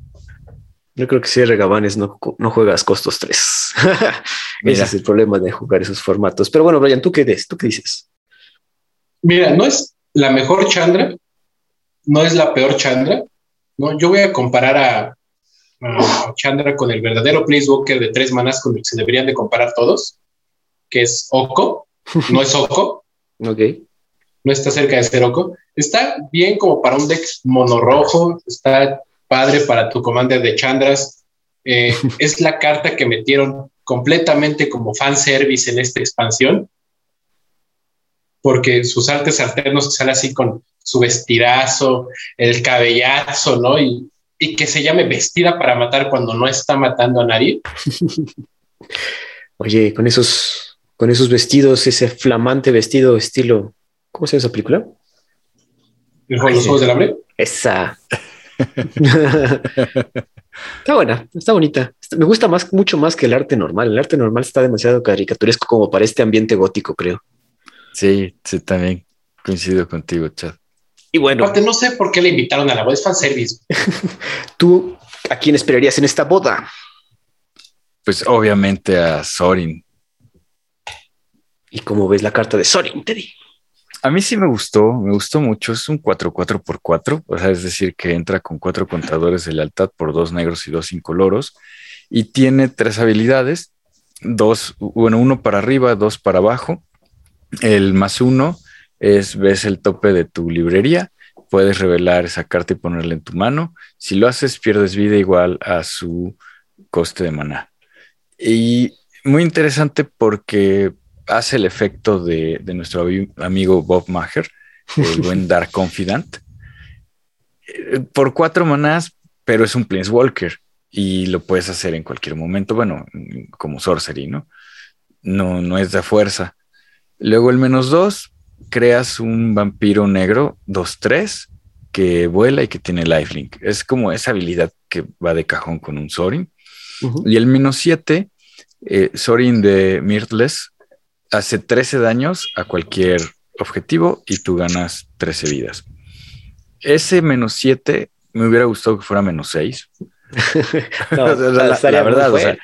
Yo creo que si Regabanes no, no juegas costos 3. Ese es el problema de jugar esos formatos. Pero bueno, Brian, ¿tú qué, des? ¿tú qué dices? Mira, no es la mejor Chandra, no es la peor Chandra. No, yo voy a comparar a, Chandra con el verdadero Planeswalker de tres manas con el que se deberían de comparar todos, que es Oko. No es Oko. ok. No está cerca de ser Oko. Está bien como para un deck monorrojo, está padre para tu commander de Chandras. Eh, es la carta que metieron completamente como fanservice en esta expansión. porque sus artes alternos que sale así con su vestidazo, el cabellazo, ¿no? Y, y que se llame vestida para matar cuando no está matando a nadie. Oye, con esos, con esos vestidos, ese flamante vestido estilo, ¿cómo se llama esa película? ¿El juego de los Juegos del Hambre? Esa. Está buena, está bonita. Me gusta más, mucho más que el arte normal. El arte normal está demasiado caricaturesco como para este ambiente gótico, creo. Sí, sí, también coincido contigo, Chad. Y bueno, Aparte, no sé por qué le invitaron a la voz, es fanservice. ¿tú a quién esperarías en esta boda? Pues obviamente a Sorin. ¿Y cómo ves la carta de Sorin, Teddy? A mí sí me gustó, me gustó mucho. Es un 4-4 por 4, o sea, es decir, que entra con cuatro contadores de lealtad por dos negros y dos incoloros. Y tiene tres habilidades: dos, bueno, uno para arriba, dos para abajo. El más uno es ves el tope de tu librería, puedes revelar esa carta y ponerla en tu mano. Si lo haces, pierdes vida igual a su coste de maná. Y muy interesante porque hace el efecto de, de nuestro ami- amigo Bob Maher, el buen Dark Confidant. Eh, Por cuatro manás, pero es un Planeswalker y lo puedes hacer en cualquier momento. Bueno, como sorcery, ¿no? No, no es de fuerza. Luego el menos dos, creas un vampiro negro 2-3 que vuela y que tiene lifelink. Es como esa habilidad que va de cajón con un Sorin. Y el menos 7, eh, Sorin de Mirthless hace 13 daños a cualquier objetivo y tú ganas 13 vidas. Ese menos 7 me hubiera gustado que fuera menos 6. No, O sea, la- la verdad, o sea.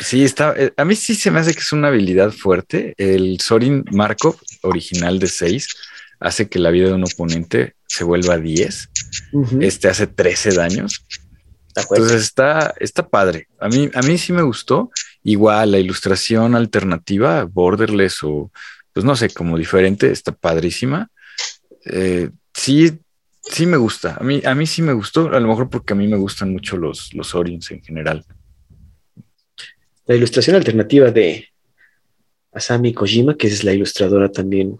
Sí, está. eh, A mí sí se me hace que es una habilidad fuerte. El Sorin Markov original de 6 hace que la vida de un oponente se vuelva 10. Ujú. Este hace 13 daños. Entonces está, está padre. A mí, a mí sí me gustó. Igual la ilustración alternativa, borderless o pues no sé, como diferente, está padrísima. Eh, sí, sí me gusta. A mí, a mí sí me gustó. A lo mejor porque a mí me gustan mucho los, los Orins en general. La ilustración alternativa de Asami Kojima, que es la ilustradora también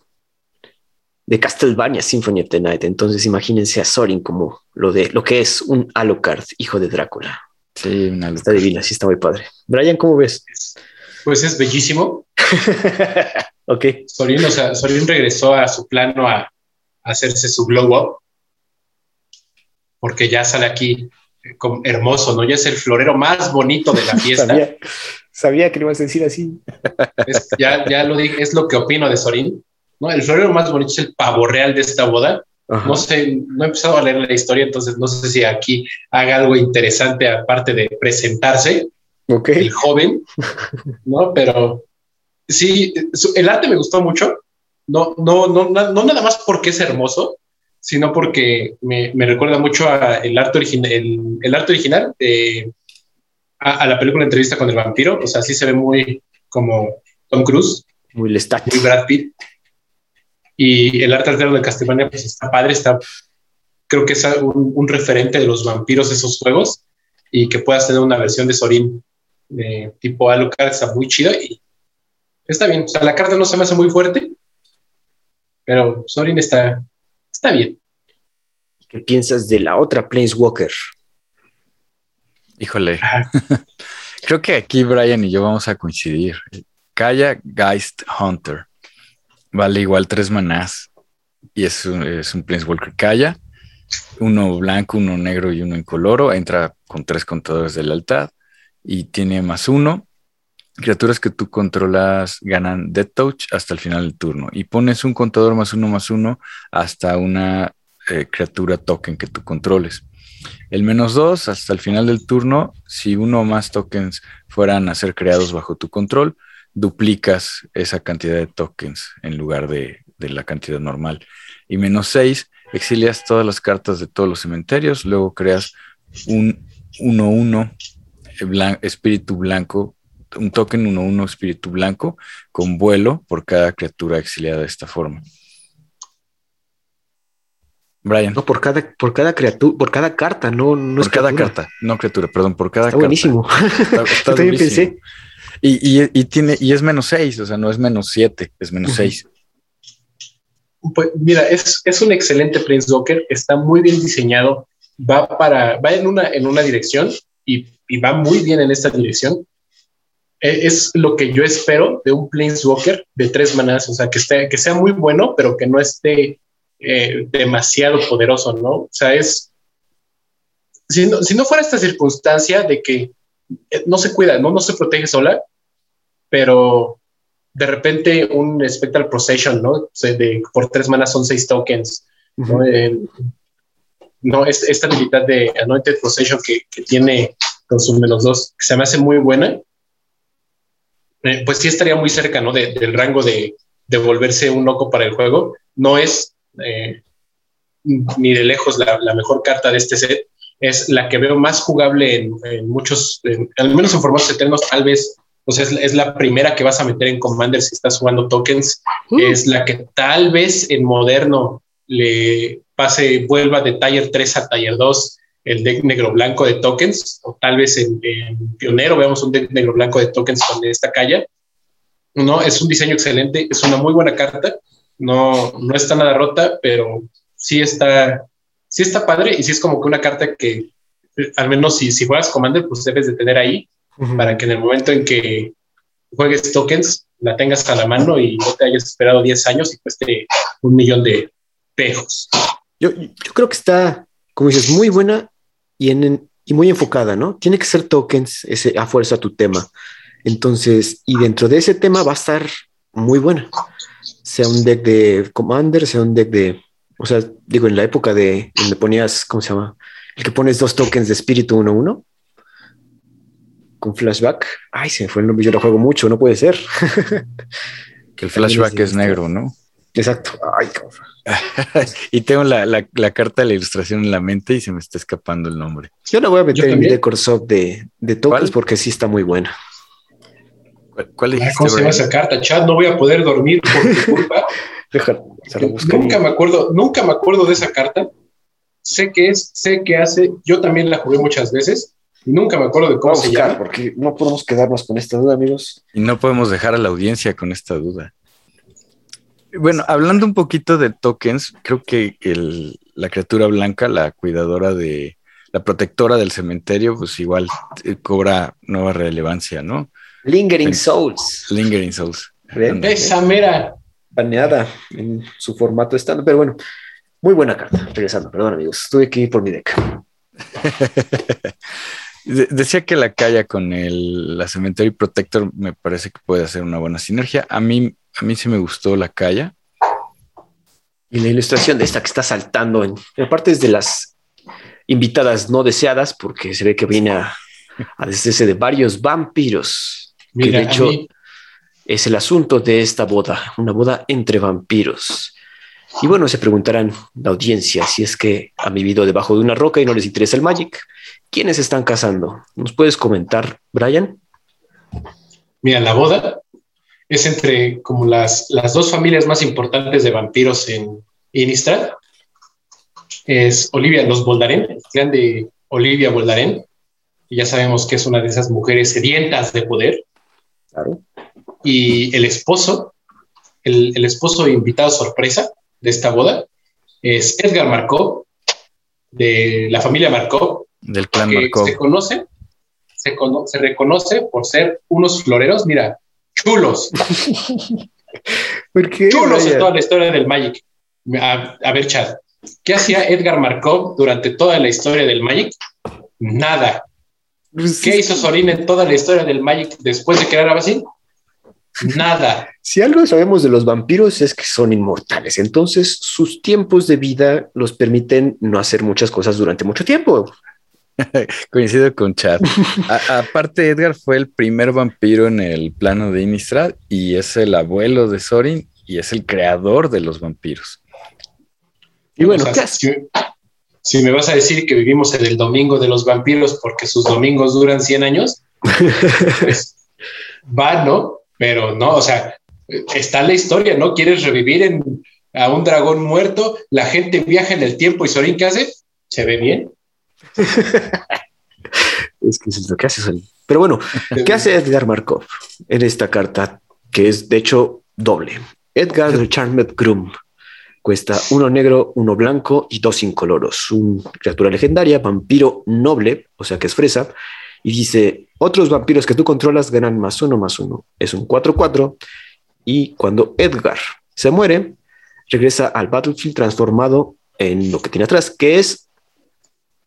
de Castlevania Symphony of the Night. Entonces imagínense a Sorin como lo de lo que es un Alucard, hijo de Drácula. Sí, una Está locura. divina, sí está muy padre. Brian, ¿cómo ves? Pues es bellísimo. ok. Sorin, o sea, Sorin regresó a su plano a, a hacerse su glow up, porque ya sale aquí eh, como hermoso, ¿no? Ya es el florero más bonito de la fiesta. Sabía, sabía que le ibas a decir así. Es, ya, ya lo dije, es lo que opino de Sorin. ¿no? El florero más bonito es el pavo real de esta boda. Ajá. No sé, no he empezado a leer la historia, entonces no sé si aquí haga algo interesante aparte de presentarse Ok. el joven, ¿no? Pero sí, el arte me gustó mucho. No, no, no, no nada más porque es hermoso, sino porque me, me recuerda mucho a el arte, origin- el, el arte original de, a, a la película Entrevista con el vampiro. O sea, sí se ve muy como Tom Cruise, Muy Lestat. muy Brad Pitt. Y el arte alterno de Castlevania, pues está padre, está, creo que es un, un referente de los vampiros de esos juegos y que puedas tener una versión de Sorin de tipo Alucard está muy chido y está bien. O sea, la carta no se me hace muy fuerte, pero Sorin está, está bien. ¿Qué piensas de la otra Planeswalker? Híjole, creo que aquí Brian y yo vamos a coincidir. Kaya Geist Hunter vale igual tres manás y es un, es un Planeswalker uno blanco, uno negro y uno incoloro. Entra con tres contadores de lealtad y tiene más uno. Criaturas que tú controlas ganan Death Touch hasta el final del turno y pones un contador más uno más uno hasta una eh, criatura token que tú controles. El menos dos hasta el final del turno, si uno o más tokens fueran a ser creados bajo tu control, duplicas esa cantidad de tokens en lugar de, de la cantidad normal. Y menos seis, exilias todas las cartas de todos los cementerios, luego creas un 1-1 blan- espíritu blanco, un token 1-1 espíritu blanco con vuelo por cada criatura exiliada de esta forma. Brian, No, por cada, por cada criatura, por cada carta, no, no por es cada criatura. carta, no criatura, perdón, por cada Está carta. buenísimo. Está, está Yo también durísimo. pensé. Y, y- y tiene, y es menos 6, o sea, no es menos 7, es menos Ujú. 6. Pues mira, es, es un excelente Planeswalker, está muy bien diseñado, va para, va en una, en una dirección y, y va muy bien en esta dirección. E, es lo que yo espero de un Planeswalker de tres manas, o sea, que, esté, que sea muy bueno, pero que no esté eh, demasiado poderoso, ¿no? O sea, es, si no, si no fuera esta circunstancia de que eh, no se cuida, ¿no? No se protege sola, pero de repente un Spectral Procession, ¿no? O sea, de, por tres manas son seis tokens, ¿no? Eh, no, es, esta habilidad de Anointed Procession que, que tiene con sus menos dos, que se me hace muy buena, eh, pues sí estaría muy cerca, ¿no? De, del rango de, de, volverse un loco para el juego. No es eh, ni de lejos la, la, mejor carta de este set, es la que veo más jugable en, en muchos, en, al menos en formatos eternos, tal vez o sea, es, es, la primera que vas a meter en Commander si estás jugando tokens. Uh. Es la que tal vez en moderno le pase, vuelva de Taller 3 a Taller 2 el deck negro-blanco de tokens, o tal vez en, en, Pionero veamos un deck negro-blanco de tokens con esta calle. No, es un diseño excelente, es una muy buena carta, no, no está nada rota, pero sí está, sí está padre y sí es como que una carta que, al menos si, si juegas Commander, pues debes de tener ahí uh -huh. para que en el momento en que juegues tokens la tengas a la mano y no te hayas esperado 10 años y cueste un millón de pejos. Yo, yo creo que está, como dices, muy buena y, en, y muy enfocada, ¿no? Tiene que ser tokens ese, a fuerza tu tema. Entonces, y dentro de ese tema va a estar muy buena. Sea un deck de Commander, sea un deck de, o sea, digo, en la época de donde ponías, ¿cómo se llama? El que pones dos tokens de espíritu 1-1 con flashback. Ay, se me fue el nombre, yo lo juego mucho, no puede ser. que el flashback es negro, ¿no? Exacto. Ay, y tengo la, la, la, carta de la ilustración en la mente y se me está escapando el nombre. Yo la voy a meter en mi Decorsop de, de tokens porque sí está muy buena. ¿Cuál, cuál dijiste, ¿Cómo se llama esa carta, chat? No voy a poder dormir por tu culpa. Deja, nunca me acuerdo, nunca me acuerdo de esa carta. Sé que es, sé que hace, yo también la jugué muchas veces y nunca me acuerdo de cómo Vamos se llama. Porque no podemos quedarnos con esta duda, amigos. Y no podemos dejar a la audiencia con esta duda. Bueno, hablando un poquito de tokens, creo que el, la criatura blanca, la cuidadora de, la protectora del cementerio, pues igual eh, cobra nueva relevancia, ¿no? Lingering Souls. Lingering Souls. Esa mera. Baneada en su formato estándar, pero bueno, muy buena carta. Regresando, perdón, amigos, tuve que ir por mi deck. Decía que la calla con el la Cemetery Protector me parece que puede hacer una buena sinergia. A mí, a mí sí me gustó la calla. Y la ilustración de esta que está saltando en, en partes de las invitadas no deseadas, porque se ve que viene a, a deshacerse de varios vampiros. Mira, que de hecho mí... es el asunto de esta boda, una boda entre vampiros. Y bueno, se preguntarán la audiencia si es que han vivido debajo de una roca y no les interesa el Magic. ¿Quiénes están casando? ¿Nos puedes comentar, Brian? Mira, la boda es entre como las, las dos familias más importantes de vampiros en Innistrad. Es Olivia, los Boldaren, el clan de Olivia Boldaren. Y ya sabemos que es una de esas mujeres sedientas de poder. Claro. Y el esposo, el, el esposo invitado sorpresa de esta boda es Edgar Markov, de la familia Markov. Del clan Markov. Se conoce, se, cono se reconoce por ser unos floreros, mira, chulos. ¿Por qué? Chulos en toda la historia del Magic. A, a, ver, Chad, ¿qué hacía Edgar Markov durante toda la historia del Magic? Nada. Pues ¿Qué sí. hizo Sorin en toda la historia del Magic después de que era así? Nada. Si algo sabemos de los vampiros es que son inmortales, entonces sus tiempos de vida los permiten no hacer muchas cosas durante mucho tiempo. Coincido con Chad. A, aparte, Edgar fue el primer vampiro en el plano de Innistrad y es el abuelo de Sorin y es el creador de los vampiros. Y bueno, o sea, si, si, me vas a decir que vivimos en el domingo de los vampiros porque sus domingos duran 100 años, pues va, ¿no? Pero no, o sea, está la historia, ¿no? Quieres revivir en, a un dragón muerto, la gente viaja en el tiempo y Sorin, ¿qué hace? Se ve bien. es que es lo que hace. Pero bueno, ¿qué hace Edgar Markov en esta carta? Que es de hecho doble. Edgar the Charmed Groom. Cuesta uno negro, uno blanco y dos incoloros. Un criatura legendaria, vampiro noble, o sea que es fresa. Y dice, otros vampiros que tú controlas ganan más uno, más uno. Es un 4-4. Y cuando Edgar se muere, regresa al battlefield transformado en lo que tiene atrás, que es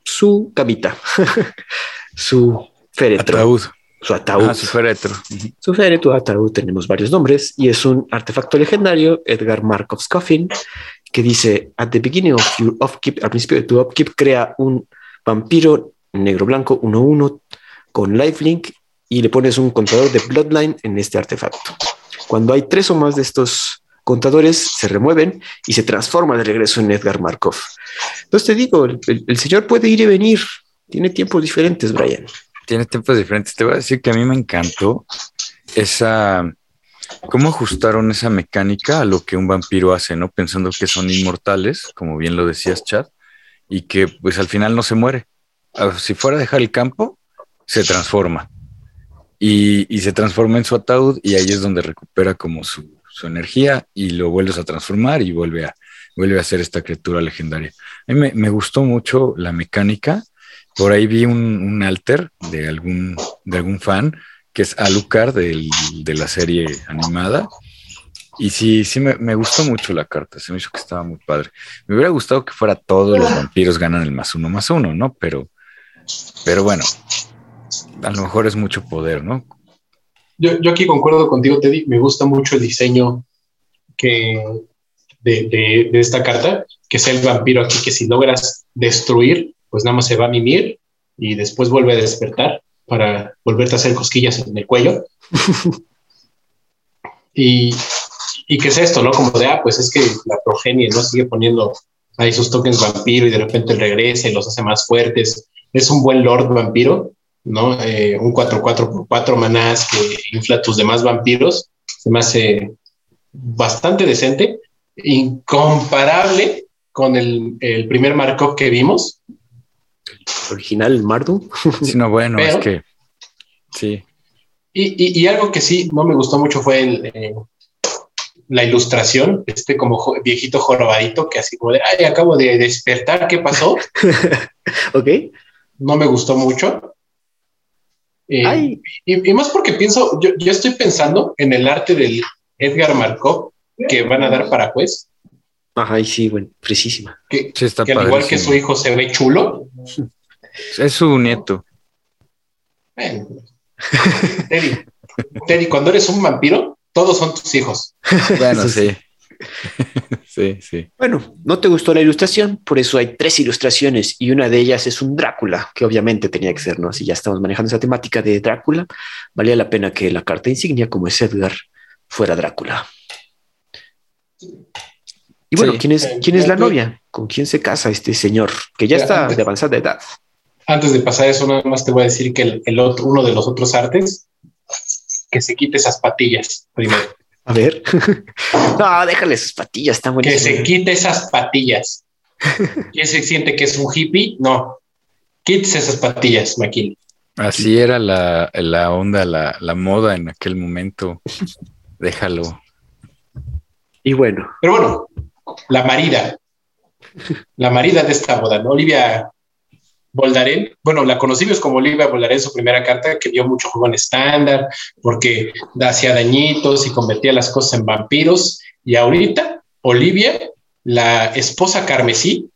su camita, su féretro. Ataúd. Su ataúd. Ah, su féretro. Su féretro, ataúd, tenemos varios nombres y es un artefacto legendario, Edgar Markov's Coffin, que dice: At the beginning of your upkeep, al principio de tu upkeep, crea un vampiro negro-blanco 1-1 con lifelink y le pones un contador de bloodline en este artefacto. Cuando hay tres o más de estos contadores, se remueven y se transforma de regreso en Edgar Markov. Entonces te digo, el, señor puede ir y venir. Tiene tiempos diferentes, Brian. Tiene tiempos diferentes. Te voy a decir que a mí me encantó esa. ¿Cómo ajustaron esa mecánica a lo que un vampiro hace, no? Pensando que son inmortales, como bien lo decías, Chad, y que pues al final no se muere. Ah, Si fuera a dejar el campo, se transforma. Y, y se transforma en su ataúd y ahí es donde recupera como su, su energía y lo vuelves a transformar y vuelve a, vuelve a ser esta criatura legendaria. A mí me, gustó mucho la mecánica. Por ahí vi un, un alter de algún, de algún fan que es Alucard del- de la serie animada. Y sí, sí me, me gustó mucho la carta. Se me hizo que estaba muy padre. Me hubiera gustado que fuera todos los vampiros ganan el más uno más uno, ¿no? Pero, pero bueno, a lo mejor es mucho poder, ¿no? Yo, yo aquí concuerdo contigo, Teddy. Me gusta mucho el diseño que de, de- esta carta, que es el vampiro aquí, que si logras destruir, pues nada más se va a mimir y después vuelve a despertar para volverte a hacer cosquillas en el cuello. y, y qué es esto, ¿no? Como de, ah, pues es que la progenie, ¿no? Sigue poniendo ahí sus tokens vampiro y de repente regresa y los hace más fuertes. Es un buen lord vampiro, ¿no? Eh, un 4-4 por 4 manás que infla tus demás vampiros. Se me hace bastante decente, incomparable con el, el primer Markov que vimos. Original Mardu. Sí, no, bueno, Pero- es que sí. Y, y- y algo que sí no me gustó mucho fue el, eh, la ilustración, este como jo- viejito jorobadito que así como de, ay, acabo de despertar, ¿qué pasó? ok. No me gustó mucho. Eh, Ay, Y, y más porque pienso, yo, yo estoy pensando en el arte del Edgar Markov que van a dar para juez, ajá, y sí, bueno, precisísima. que, Sí, está que al igual que su hijo se ve chulo. Es su nieto. Bueno, Teddy, Teddy, cuando eres un vampiro, todos son tus hijos. Bueno, Eso sí. sí, sí. Bueno, no te gustó la ilustración, por eso hay tres ilustraciones y una de ellas es un Drácula, que obviamente tenía que ser, ¿no? Si ya estamos manejando esa temática de Drácula, valía la pena que la carta insignia, como es Edgar, fuera Drácula. Y bueno, Sí. ¿quién es, Eh, quién es la tú- novia? ¿Con quién se casa este señor? Que ya Ya, está antes- de avanzada edad. Antes de pasar eso, nada más te voy a decir que el, el otro, uno de los otros artes, que se quite esas patillas primero. A ver. no, déjale sus patillas, están Que se quite esas patillas. ¿Quién se siente que es un hippie? No. Quítese esas patillas, Maquil. Así era la, la onda, la, la moda en aquel momento. Déjalo. Y bueno, Pero bueno, la marida. La marida de esta boda, ¿no? Olivia Boldarén. Bueno, la conocimos como Olivia Boldarén, su primera carta, que dio mucho juego en estándar, porque hacía dañitos y convertía las cosas en vampiros. Y ahorita, Olivia, la esposa carmesí.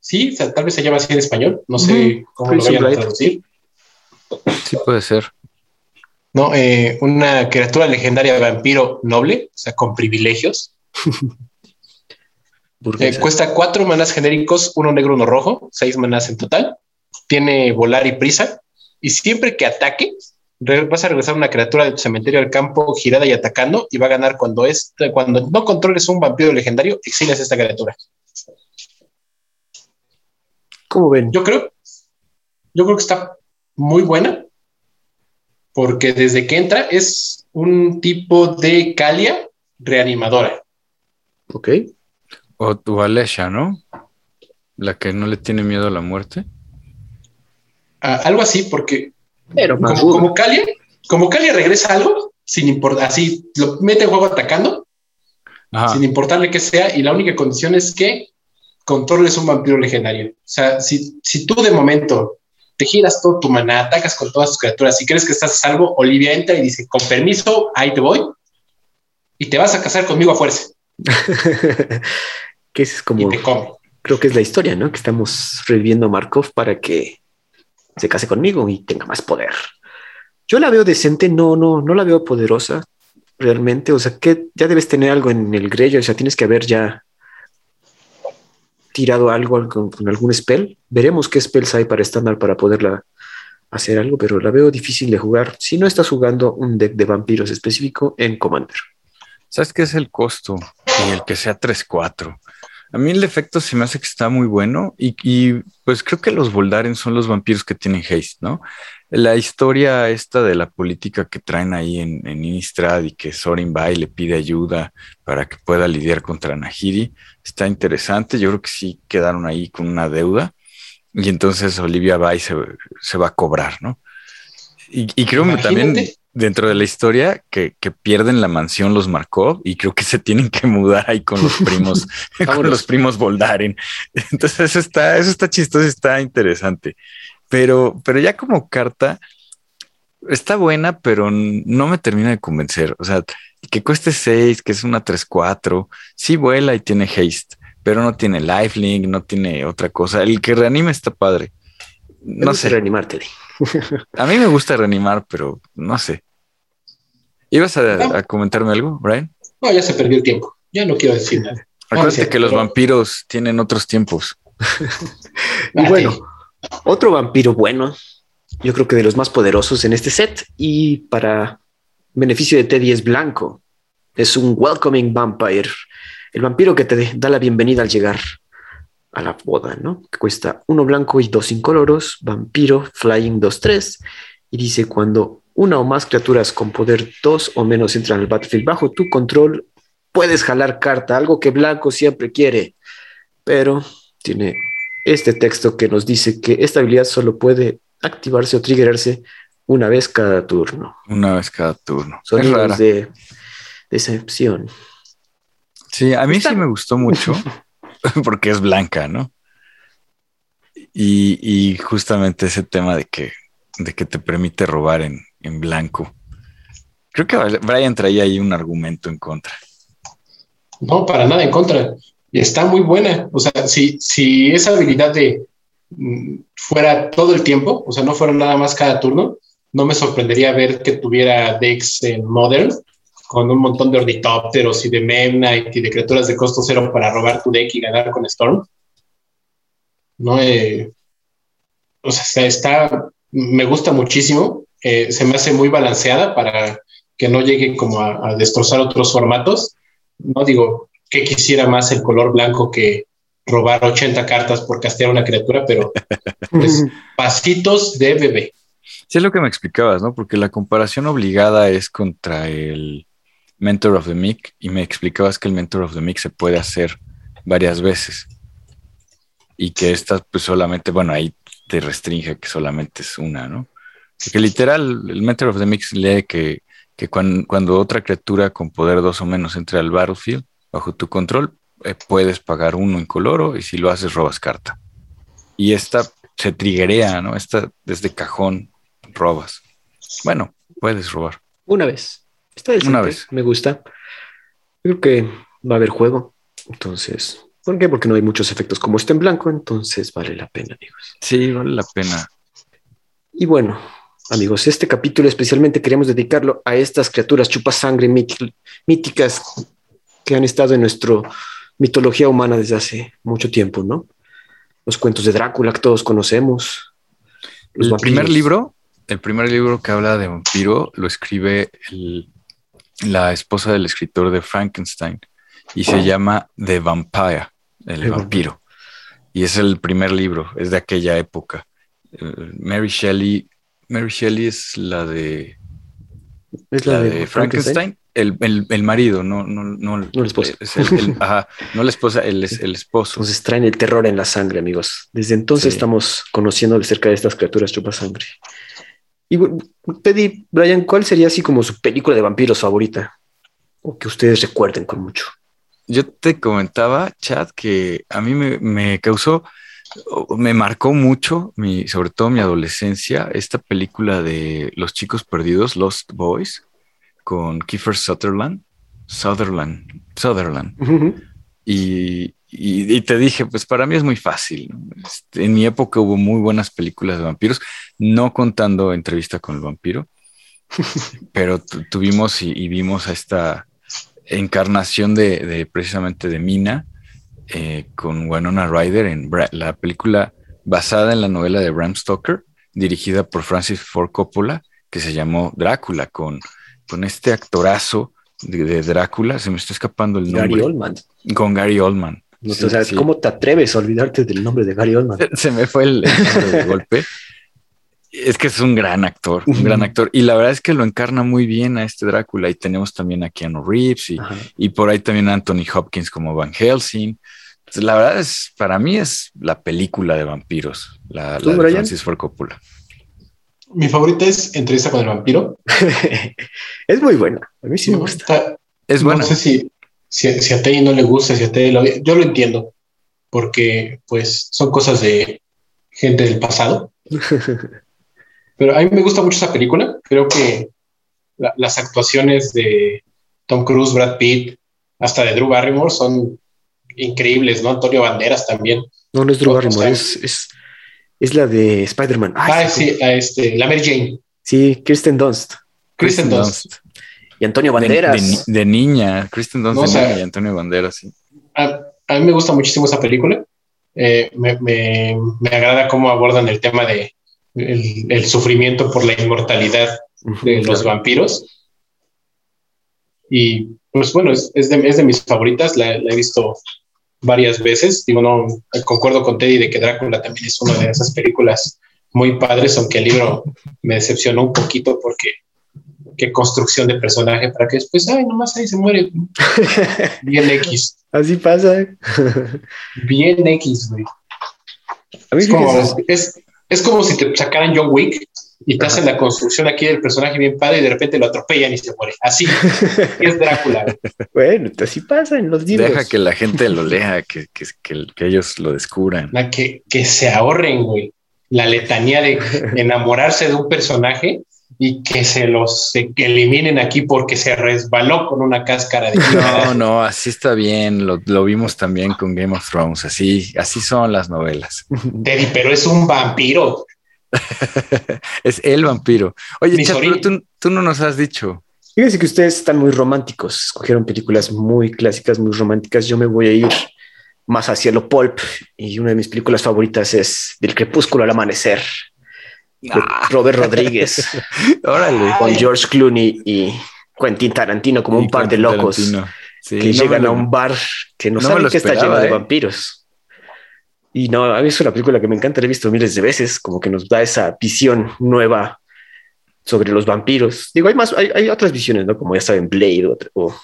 Sí, o sea, tal vez se llama así en español. No sé cómo lo vayan a traducir. Sí puede ser. ¿no? Eh, una criatura legendaria vampiro noble, o sea, con privilegios. Eh, cuesta cuatro manás genéricos, uno negro, uno rojo, seis manás en total. Tiene volar y prisa. Y siempre que ataque, vas a regresar una criatura de tu cementerio al campo girada y atacando, y va a ganar cuando es cuando no controles un vampiro legendario, exilias esta criatura. ¿Cómo ven? Yo creo, yo creo que está muy buena, porque desde que entra es un tipo de Calia reanimadora. Ok. O tu Alesha, ¿no? La que no le tiene miedo a la muerte. Ah, algo así, porque Pero como, como Calia, como Calia regresa algo, sin importar, así lo mete en juego atacando, sin importarle que sea, y la única condición es que controles un vampiro legendario. O sea, si, si tú de momento te giras todo tu maná, atacas con todas tus criaturas y crees que estás a salvo, Olivia entra y dice, con permiso, ahí te voy, y te vas a casar conmigo a fuerza. que es como... Creo que es la historia, ¿no? Que estamos reviviendo a Markov para que se case conmigo y tenga más poder. Yo la veo decente, no, no, no la veo poderosa realmente. O sea, que ya debes tener algo en el grello, o sea, tienes que haber ya tirado algo con, algún spell. Veremos qué spells hay para estándar para poderla hacer algo, pero la veo difícil de jugar si no estás jugando un deck de vampiros específico en Commander. ¿Sabes qué es el costo? Y el que sea 3-4. A mí el efecto se me hace que está muy bueno y, pues creo que los Voldaren son los vampiros que tienen haste, ¿no? La historia esta de la política que traen ahí en, en Innistrad y que Sorin va y le pide ayuda para que pueda lidiar contra Nahiri está interesante. Yo creo que sí quedaron ahí con una deuda y entonces Olivia va y se, va a cobrar, ¿no? Y, creo que también dentro de la historia que, pierden la mansión los Markov y creo que se tienen que mudar ahí con los primos, con los primos Voldaren. Entonces eso está, eso está chistoso, está interesante. Pero, pero ya como carta está buena, pero no me termina de convencer. O sea, que cueste 6, que es una 3-4, sí vuela y tiene haste, pero no tiene lifelink, no tiene otra cosa. El que reanima está padre. No sé. Reanimarte. A mí me gusta reanimar, pero no sé. ¿Ibas a, comentarme algo, Brian? No, ya se perdió el tiempo. Ya no quiero decir nada. Acuérdate que los vampiros tienen otros tiempos. y bueno, otro vampiro bueno, yo creo que de los más poderosos en este set y para beneficio de Teddy es blanco. Es un welcoming vampire, el vampiro que te da la bienvenida al llegar a la boda, ¿no? Que cuesta uno blanco y dos incoloros, vampiro, flying 2-3, y dice cuando una o más criaturas con poder 2 o menos entran al battlefield bajo tu control, puedes jalar carta, algo que blanco siempre quiere, pero tiene este texto que nos dice que esta habilidad solo puede activarse o triggerarse una vez cada turno. Una vez cada turno. Sonidos de decepción. Sí, a mí sí me gustó mucho. porque es blanca, ¿no? Y, justamente ese tema de que, de que te permite robar en, en blanco. Creo que Brian traía ahí un argumento en contra. No, para nada en contra. Y está muy buena. O sea, si, si esa habilidad de mm, fuera todo el tiempo, o sea, no fuera nada más cada turno, no me sorprendería ver que tuviera Dex en Modern con un montón de ornitópteros y de Memnite y de criaturas de costo cero para robar tu deck y ganar con Storm. No, eh, o sea, está, me gusta muchísimo, eh, se me hace muy balanceada para que no llegue como a, destrozar otros formatos. No digo que quisiera más el color blanco que robar 80 cartas por castear una criatura, pero pues, pasitos de bebé. Sí, es lo que me explicabas, ¿no? Porque la comparación obligada es contra el Mentor of the Mic y me explicabas que el Mentor of the Mic se puede hacer varias veces y que esta pues solamente, bueno, ahí te restringe que solamente es una, ¿no? Porque literal, el Mentor of the Mix lee que, cuando, otra criatura con poder dos o menos entre al battlefield bajo tu control, eh, puedes pagar uno en coloro y si lo haces robas carta. Y esta se triguea, ¿no? Esta desde cajón robas. Bueno, puedes robar. Una vez. Está Una vez. Me gusta. Creo que va a haber juego. Entonces, ¿por qué? Porque no hay muchos efectos como este en blanco. Entonces vale la pena, amigos. Sí, vale la pena. Y bueno, amigos, este capítulo especialmente queremos dedicarlo a estas criaturas chupas sangre míticas que han estado en nuestra mitología humana desde hace mucho tiempo, ¿no? Los cuentos de Drácula que todos conocemos. el primer libro, el primer libro que habla de vampiro lo escribe el la esposa del escritor de Frankenstein y se llama The Vampire, el vampiro. Y es el primer libro, es de aquella época. Eh, Mary Shelley, Mary Shelley es la de ¿Es la, de, Frankenstein. El, marido, no, no, no, no el esposo. ajá, no la esposa, el, el esposo. Entonces traen el terror en la sangre, amigos. Desde entonces estamos conociendo acerca de estas criaturas chupa sangre. Y Teddy, Brian, ¿cuál sería así como su película de vampiros favorita? O que ustedes recuerden con mucho. yo te comentaba, Chad, que a mí me, me causó, me marcó mucho, mi, sobre todo mi adolescencia, esta película de Los chicos perdidos, Lost Boys, con Kiefer Sutherland, Sutherland, Sutherland. y, y, te dije, pues para mí es muy fácil. Este, en mi época hubo muy buenas películas de vampiros, no contando entrevista con el vampiro, pero tuvimos y, vimos a esta encarnación de, precisamente de Mina eh, con Winona Ryder en la película basada en la novela de Bram Stoker, dirigida por Francis Ford Coppola, que se llamó Drácula, con, con este actorazo de, Drácula, se me está escapando el nombre. Gary Oldman. Con Gary Oldman. O sea, ¿cómo te atreves a olvidarte del nombre de Gary Oldman? Se, me fue el, de golpe. Es que es un gran actor, un gran actor. Y la verdad es que lo encarna muy bien a este Drácula. Y tenemos también a Keanu Reeves y, y por ahí también a Anthony Hopkins como Van Helsing. la verdad es, para mí es la película de vampiros, la, de Francis Ford Coppola. Mi favorita es Entrevista con el vampiro. es muy buena. A mí sí me gusta. Es buena. No sé si, si, a Teddy no le gusta, si a Teddy lo, Yo lo entiendo, porque pues son cosas de gente del pasado. Pero a mí me gusta mucho esa película. Creo que las actuaciones de Tom Cruise, Brad Pitt, hasta de Drew Barrymore son increíbles, ¿no? Antonio Banderas también. No, no es Drew Barrymore, es es la de Spider-Man. Ah, sí, este, la Mary Jane. Sí, Kristen Dunst. Kristen, Dunst. Y Antonio Banderas. De, niña, Kristen Dunst y Antonio Banderas, sí. A, mí me gusta muchísimo esa película. Eh, me, me, agrada cómo abordan el tema de el, sufrimiento por la inmortalidad de los vampiros. Y pues bueno, es, es, de, es de, mis favoritas, la, la, he visto varias veces. Digo, no, concuerdo con Teddy de que Drácula también es una de esas películas muy padres, aunque el libro me decepcionó un poquito porque qué construcción de personaje para que después, ay, nomás ahí se muere. Bien X. Así pasa. Bien X, güey. Es como, es, es como si te sacaran John Wick y te hacen la construcción aquí del personaje bien padre y de repente lo atropellan y se muere. Así es Drácula. bueno, así pasa en los libros. Deja que la gente lo lea, que, que, que, ellos lo descubran. Que, que se ahorren, güey, la letanía de enamorarse de un personaje y que se los eliminen aquí porque se resbaló con una cáscara de No, no, así está bien. Lo, lo, vimos también con Game of Thrones. Así, así son las novelas. Teddy, pero es un vampiro. es el vampiro. Oye, tú, no nos has dicho. Fíjense que ustedes están muy románticos, escogieron películas muy clásicas, muy románticas. Yo me voy a ir más hacia lo pulp y una de mis películas favoritas es Del crepúsculo al amanecer. Ah. Robert Rodríguez. Órale. Con George Clooney y Quentin Tarantino como un par de locos que llegan a un bar que no, saben que está lleno de ¿eh? vampiros. Y no, a mí es una película que me encanta, la he visto miles de veces, como que nos da esa visión nueva sobre los vampiros. Digo, hay más, hay, otras visiones, ¿no? Como ya saben, Blade o,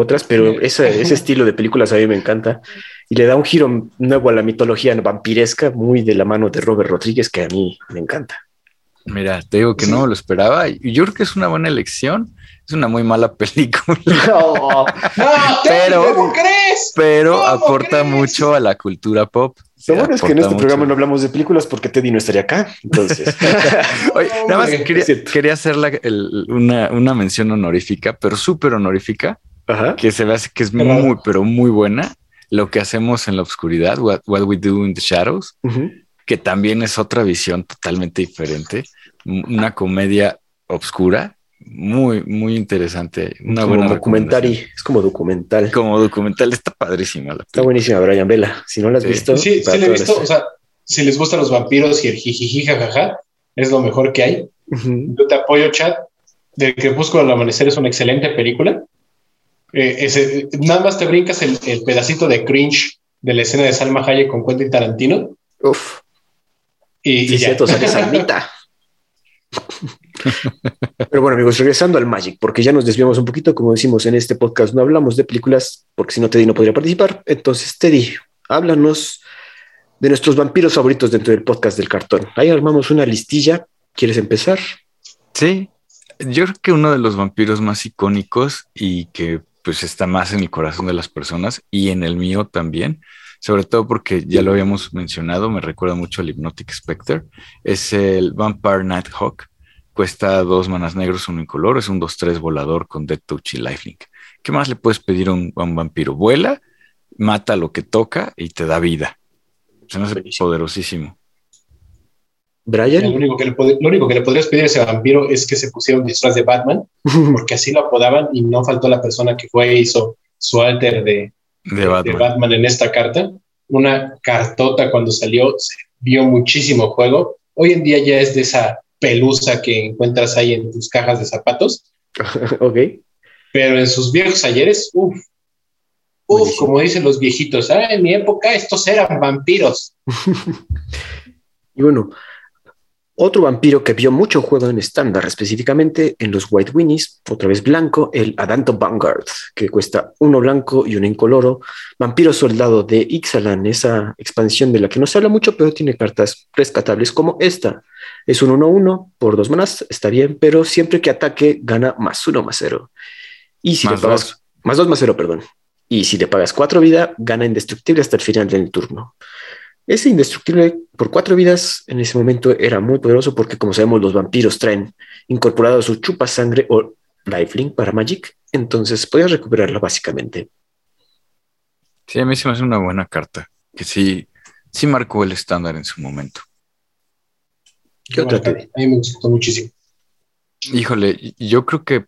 otras, pero ese, ese estilo de películas a mí me encanta y le da un giro nuevo a la mitología vampiresca, muy de la mano de Robert Rodríguez, que a mí me encanta. Mira, te digo que no lo esperaba y yo creo que es una buena elección. Es una muy mala película. No, pero, ¿cómo crees? Pero aporta mucho a la cultura pop. Lo bueno es que en este programa no hablamos de películas porque Teddy no estaría acá. Entonces, nada más quería, hacer una, mención honorífica, pero súper honorífica, que se ve que es muy, pero muy buena. Lo que hacemos en la oscuridad, what, we do in the shadows, que también es otra visión totalmente diferente. Una comedia obscura muy, muy interesante. Una buena documental. Es como documental. Como documental, está padrísima. está buenísima, Brian Vela. Si no la has visto, sí, sí la he visto. O sea, si les gustan los vampiros y el jijiji jajaja, es lo mejor que hay. Yo te apoyo, chat. De Crepúsculo al Amanecer es una excelente película. Eh, ese, nada más te brincas el, pedacito de cringe de la escena de Salma Hayek con Quentin Tarantino. Uf. Y, sí, y cierto, sale Salmita. Pero bueno, amigos, regresando al Magic, porque ya nos desviamos un poquito, como decimos en este podcast, no hablamos de películas, porque si no Teddy no podría participar. Entonces, Teddy, háblanos de nuestros vampiros favoritos dentro del podcast del cartón. Ahí armamos una listilla. ¿Quieres empezar? Sí, yo creo que uno de los vampiros más icónicos y que pues está más en el corazón de las personas y en el mío también, sobre todo porque ya lo habíamos mencionado, me recuerda mucho al Hypnotic Spectre, es el Vampire Nighthawk, cuesta dos manas negros, uno incoloro, es un 2-3 volador con Dead Touch y Lifelink. ¿Qué más le puedes pedir a un, vampiro? Vuela, mata lo que toca y te da vida. Se me hace poderosísimo. Brian. Lo único, que le lo único que le podrías pedir a ese vampiro es que se pusiera un disfraz de Batman, porque así lo apodaban y no faltó la persona que fue e hizo su alter de, de, Batman. en esta carta. Una cartota cuando salió, se vio muchísimo juego. Hoy en día ya es de esa pelusa que encuentras ahí en tus cajas de zapatos. ok. Pero en sus viejos ayeres, uff, uff, como dicen los viejitos, ah, en mi época estos eran vampiros. y bueno, otro vampiro que vio mucho juego en estándar, específicamente en los White Winnies, otra vez blanco, el Adanto Vanguard, que cuesta uno blanco y uno incoloro. Vampiro soldado de Ixalan, esa expansión de la que no se habla mucho, pero tiene cartas rescatables como esta. Es un 1-1 por dos manas, está bien, pero siempre que ataque gana más uno más cero. Y si le pagas más dos más cero, perdón. Y si le pagas cuatro vida, gana indestructible hasta el final del turno. Ese indestructible por cuatro vidas en ese momento era muy poderoso porque, como sabemos, los vampiros traen incorporado su chupa sangre o lifelink para Magic, entonces podías recuperarla básicamente. Sí, a mí se me hace una buena carta que sí, sí marcó el estándar en su momento. ¿Qué otra A mí me gustó muchísimo. Híjole, yo creo que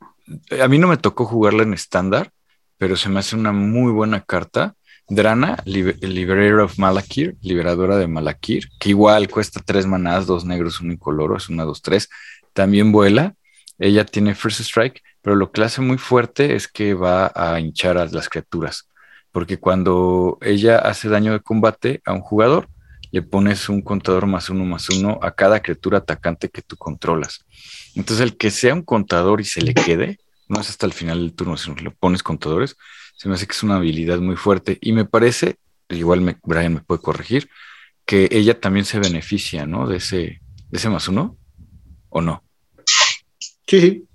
a mí no me tocó jugarla en estándar, pero se me hace una muy buena carta Drana, Liberator of Malakir, liberadora de Malakir, que igual cuesta tres manás, dos negros, uno incoloro, es una, dos, tres. También vuela. Ella tiene First Strike, pero lo que hace muy fuerte es que va a hinchar a las criaturas. Porque cuando ella hace daño de combate a un jugador, le pones un contador más uno más uno a cada criatura atacante que tú controlas. Entonces, el que sea un contador y se le quede, no es hasta el final del turno, sino que le pones contadores, se me hace que es una habilidad muy fuerte y me parece, igual me, Brian me puede corregir, que ella también se beneficia, ¿no? De ese, de ese más uno, ¿o no? Sí,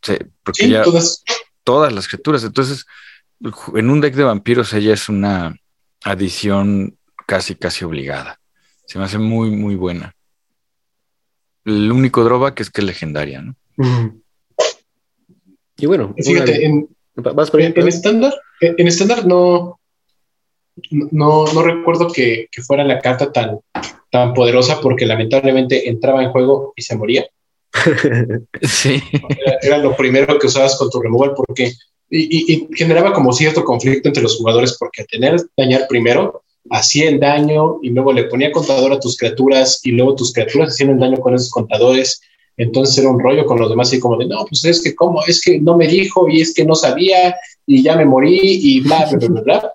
sí. porque ya todas. todas las criaturas, entonces en un deck de vampiros ella es una adición casi, casi obligada. Se me hace muy, muy buena. El único drawback es que es legendaria, ¿no? Y bueno, fíjate, en, en estándar, en estándar no, no, no recuerdo que, fuera la carta tan, tan poderosa porque lamentablemente entraba en juego y se moría. sí. Era, lo primero que usabas con tu removal porque y, generaba como cierto conflicto entre los jugadores porque tener dañar primero hacía el daño y luego le ponía contador a tus criaturas y luego tus criaturas hacían el daño con esos contadores entonces era un rollo con los demás y como de, no, pues es que cómo, es que no me dijo y es que no sabía y ya me morí y bla, bla, bla, bla.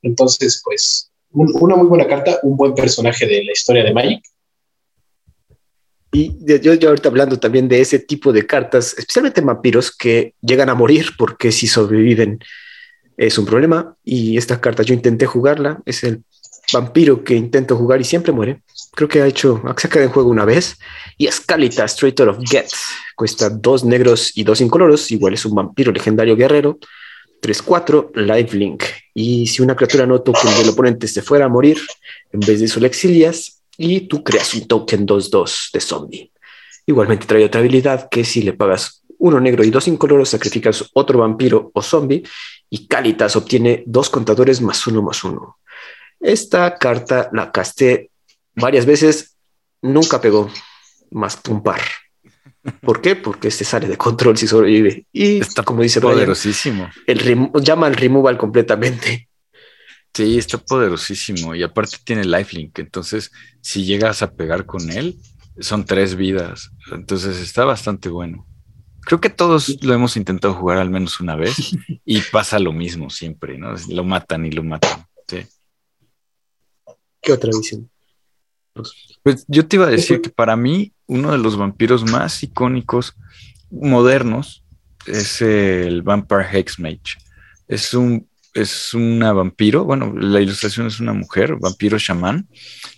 Entonces, pues, una muy buena carta, un buen personaje de la historia de Magic. Y yo, yo ahorita hablando también de ese tipo de cartas, especialmente vampiros que llegan a morir porque si sobreviven es un problema. Y esta carta yo intenté jugarla, es el vampiro que intento jugar y siempre muere. Creo que ha hecho, ha sacado en juego una vez. Y Escalita, Traitor of Get, cuesta dos negros y dos incoloros. Igual es un vampiro legendario guerrero. 3-4, Lifelink. Y si una criatura no token del oponente se fuera a morir, en vez de eso le exilias y tú creas un token 2-2 de zombie. Igualmente trae otra habilidad que si le pagas uno negro y dos incoloros, sacrificas otro vampiro o zombie y Calitas obtiene dos contadores más uno más uno. Esta carta la casté varias veces, nunca pegó más que un par. ¿Por qué? Porque se sale de control si sobrevive. Y está como dice poderosísimo. el llama al removal completamente. Sí, está poderosísimo. Y aparte tiene lifelink. Entonces, si llegas a pegar con él, son tres vidas. Entonces está bastante bueno. Creo que todos lo hemos intentado jugar al menos una vez y pasa lo mismo siempre, ¿no? Lo matan y lo matan. ¿Qué otra visión? Pues yo te iba a decir que para mí uno de los vampiros más icónicos modernos es el Vampire Hexmage. Es un es una vampiro, bueno, la ilustración es una mujer, vampiro chamán.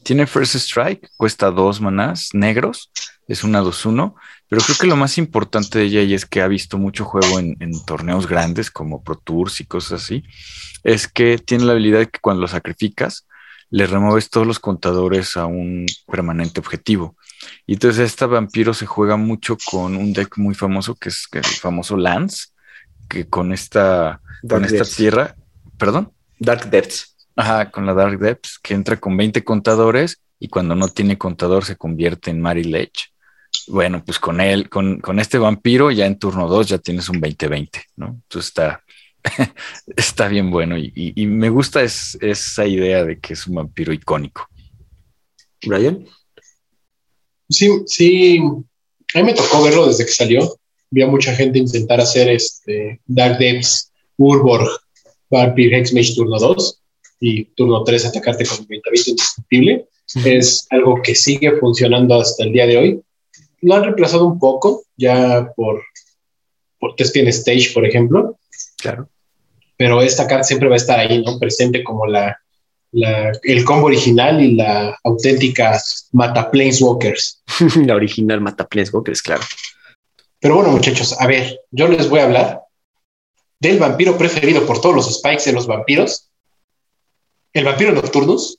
Tiene First Strike, cuesta dos manás negros, es una 2-1, pero creo que lo más importante de ella y es que ha visto mucho juego en, en, torneos grandes como Pro Tours y cosas así, es que tiene la habilidad de que cuando lo sacrificas, le remueves todos los contadores a un permanente objetivo. Y entonces esta vampiro se juega mucho con un deck muy famoso que es el famoso Lance, que con esta, con esta tierra, perdón. Dark Depths. Ajá, con la Dark Depths, que entra con 20 contadores y cuando no tiene contador se convierte en Mary Lech. Bueno, pues con él, con, con este vampiro, ya en turno 2 ya tienes un 20-20, ¿no? Entonces está, está bien bueno y, y, y me gusta es, esa idea de que es un vampiro icónico. Brian. Sí, sí, a mí me tocó verlo desde que salió. Vi a mucha gente intentar hacer este Dark Depths, Urborg, Vampire Hexmage turno 2 y turno 3 atacarte con 20 indestructible. Uh -huh. Es algo que sigue funcionando hasta el día de hoy. Lo han reemplazado un poco ya por, por Thespian Stage, por ejemplo. Claro. Pero esta carta siempre va a estar ahí, ¿no? Presente como la, la, el combo original y la auténtica Mata Planeswalkers. la original Mata Planeswalkers, claro. Pero bueno, muchachos, a ver, yo les voy a hablar del vampiro preferido por todos los spikes de los vampiros, el vampiro Nocturnus,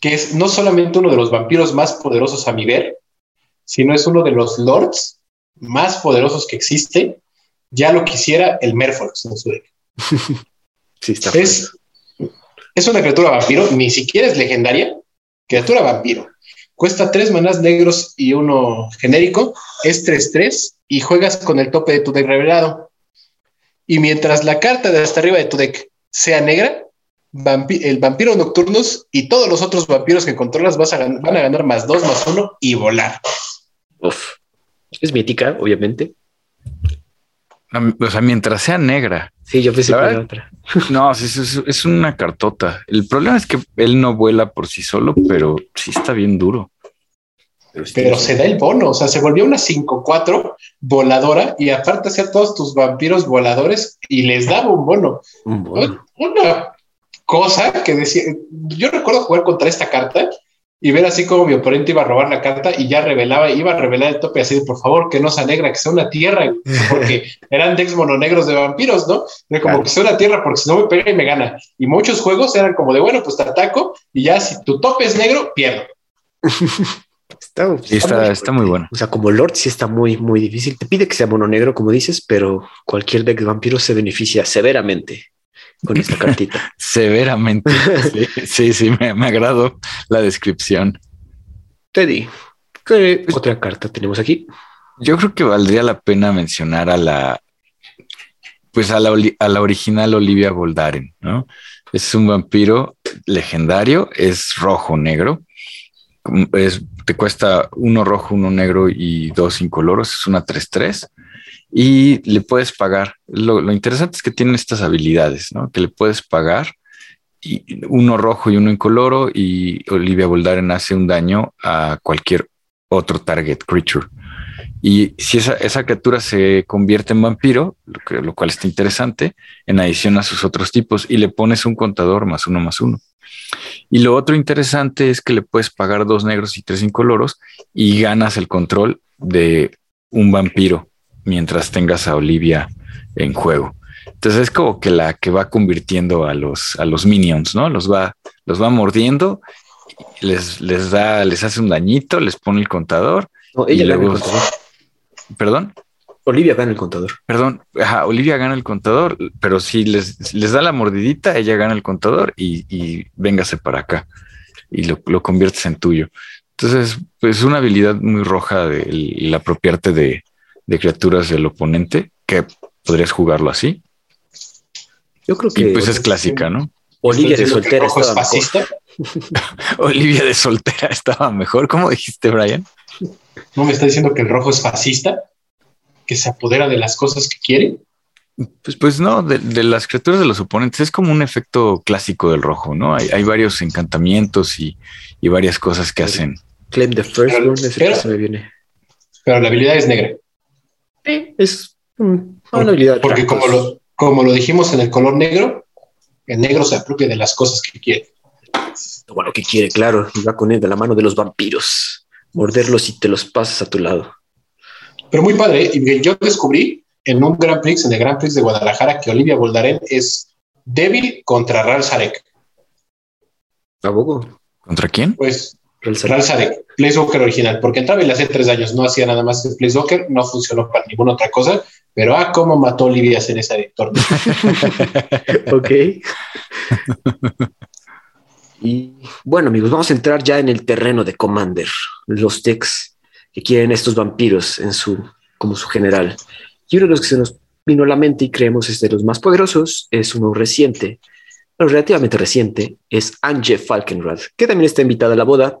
que es no solamente uno de los vampiros más poderosos a mi ver, sino es uno de los lords más poderosos que existe. Ya lo quisiera el Merfolk en su deck. Sí, está es, es una criatura vampiro, ni siquiera es legendaria, criatura vampiro. Cuesta tres manás negros y uno genérico, es 3-3 y juegas con el tope de tu deck revelado. Y mientras la carta de hasta arriba de tu deck sea negra, vampi el vampiro nocturnos y todos los otros vampiros que controlas vas a van a ganar más dos, más uno y volar. Uf. Es mítica, obviamente. O sea, mientras sea negra. Sí, yo pensé que era otra. No, es, es, es, una cartota. El problema es que él no vuela por sí solo, pero sí está bien duro. Pero, pero se da el bono, o sea, se volvió una 5-4 voladora y aparte hacía todos tus vampiros voladores y les daba un bono. Un bono. Una cosa que decía, yo recuerdo jugar contra esta carta y ver así como mi oponente iba a robar la carta y ya revelaba, iba a revelar el tope así de por favor que no sea negra, que sea una tierra, porque eran decks mononegros de vampiros, ¿no? De como claro. que sea una tierra, porque si no me pega y me gana. Y muchos juegos eran como de bueno, pues te ataco y ya si tu tope es negro, pierdo. Está, sí, está, muy, está, muy, bueno. O sea, como Lord sí está muy, muy difícil. Te pide que sea mono negro, como dices, pero cualquier deck de vampiros se beneficia severamente con esta cartita. Severamente. sí, sí, sí, me, me agradó la descripción. Teddy, ¿qué otra carta tenemos aquí? Yo creo que valdría la pena mencionar a la, pues a la, a la original Olivia Voldaren, ¿no? Es un vampiro legendario, es rojo negro, es, te cuesta uno rojo, uno negro y dos incoloros, es una 3-3 y le puedes pagar. Lo, interesante es que tienen estas habilidades, ¿no? Que le puedes pagar y uno rojo y uno incoloro y Olivia Voldaren hace un daño a cualquier otro target creature. Y si esa, esa criatura se convierte en vampiro, lo, lo cual está interesante, en adición a sus otros tipos, y le pones un contador más uno más uno. Y lo otro interesante es que le puedes pagar dos negros y tres incoloros y ganas el control de un vampiro mientras tengas a Olivia en juego. Entonces es como que la que va convirtiendo a los, a los minions, ¿no? Los va, los va mordiendo, les, les da, les hace un dañito, les pone el contador. No, ella y luego, el contador. ¿Perdón? Olivia gana el contador. Perdón, ajá, Olivia gana el contador, pero si les, les da la mordidita, ella gana el contador y, y véngase para acá y lo, lo, conviertes en tuyo. Entonces, pues una habilidad muy roja de el apropiarte de, de, criaturas del oponente, que podrías jugarlo así. Yo creo que. Y pues es clásica, ¿no? Olivia de soltera estaba fascista. Olivia de soltera estaba mejor. ¿Cómo dijiste, Brian? ¿No me está diciendo que el rojo es fascista? que se apodera de las cosas que quiere? Pues, pues no, de, de, las criaturas de los oponentes es como un efecto clásico del rojo, ¿no? Hay, hay varios encantamientos y, y, varias cosas que hacen. Claim the first pero, one, ese pero, se me viene. Pero la habilidad es negra. Sí, es una habilidad. Porque como lo, como lo dijimos en el color negro, el negro se apropia de las cosas que quiere. Bueno, que quiere, claro, y va con él de la mano de los vampiros. morderlos y te los pasas a tu lado. Pero muy padre. ¿eh? Y yo descubrí en un Grand Prix, en el Grand Prix de Guadalajara, que Olivia Boldaren es débil contra Ral Sarek. ¿A poco? ¿Contra quién? Pues Ral Sarek, Planeswalker original, porque entraba y hace tres años no hacía nada más que Planeswalker, no funcionó para ninguna otra cosa, pero ah, cómo mató Olivia en ese torneo. ok. y bueno, amigos, vamos a entrar ya en el terreno de Commander, los decks que quieren estos vampiros en su, como su general. Y uno de los que se nos vino a la mente y creemos es de los más poderosos es uno reciente, bueno, relativamente reciente, es Ange Falkenrad, que también está invitada a la boda.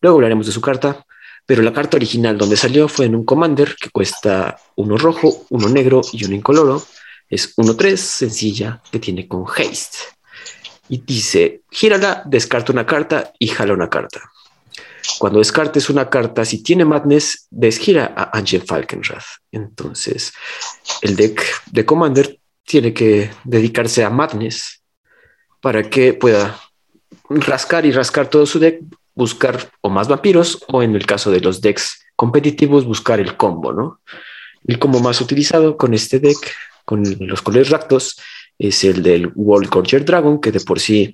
Luego hablaremos de su carta, pero la carta original donde salió fue en un Commander que cuesta uno rojo, uno negro y uno incoloro. Es 1-3, sencilla, que tiene con haste. Y dice, gírala, descarta una carta y jala una carta. Cuando descartes una carta, si tiene Madness, desgira a Angel Falkenrath. Entonces, el deck de Commander tiene que dedicarse a Madness para que pueda rascar y rascar todo su deck, buscar o más vampiros o en el caso de los decks competitivos, buscar el combo, ¿no? El combo más utilizado con este deck, con los colores ractos, es el del World Gorger Dragon, que de por sí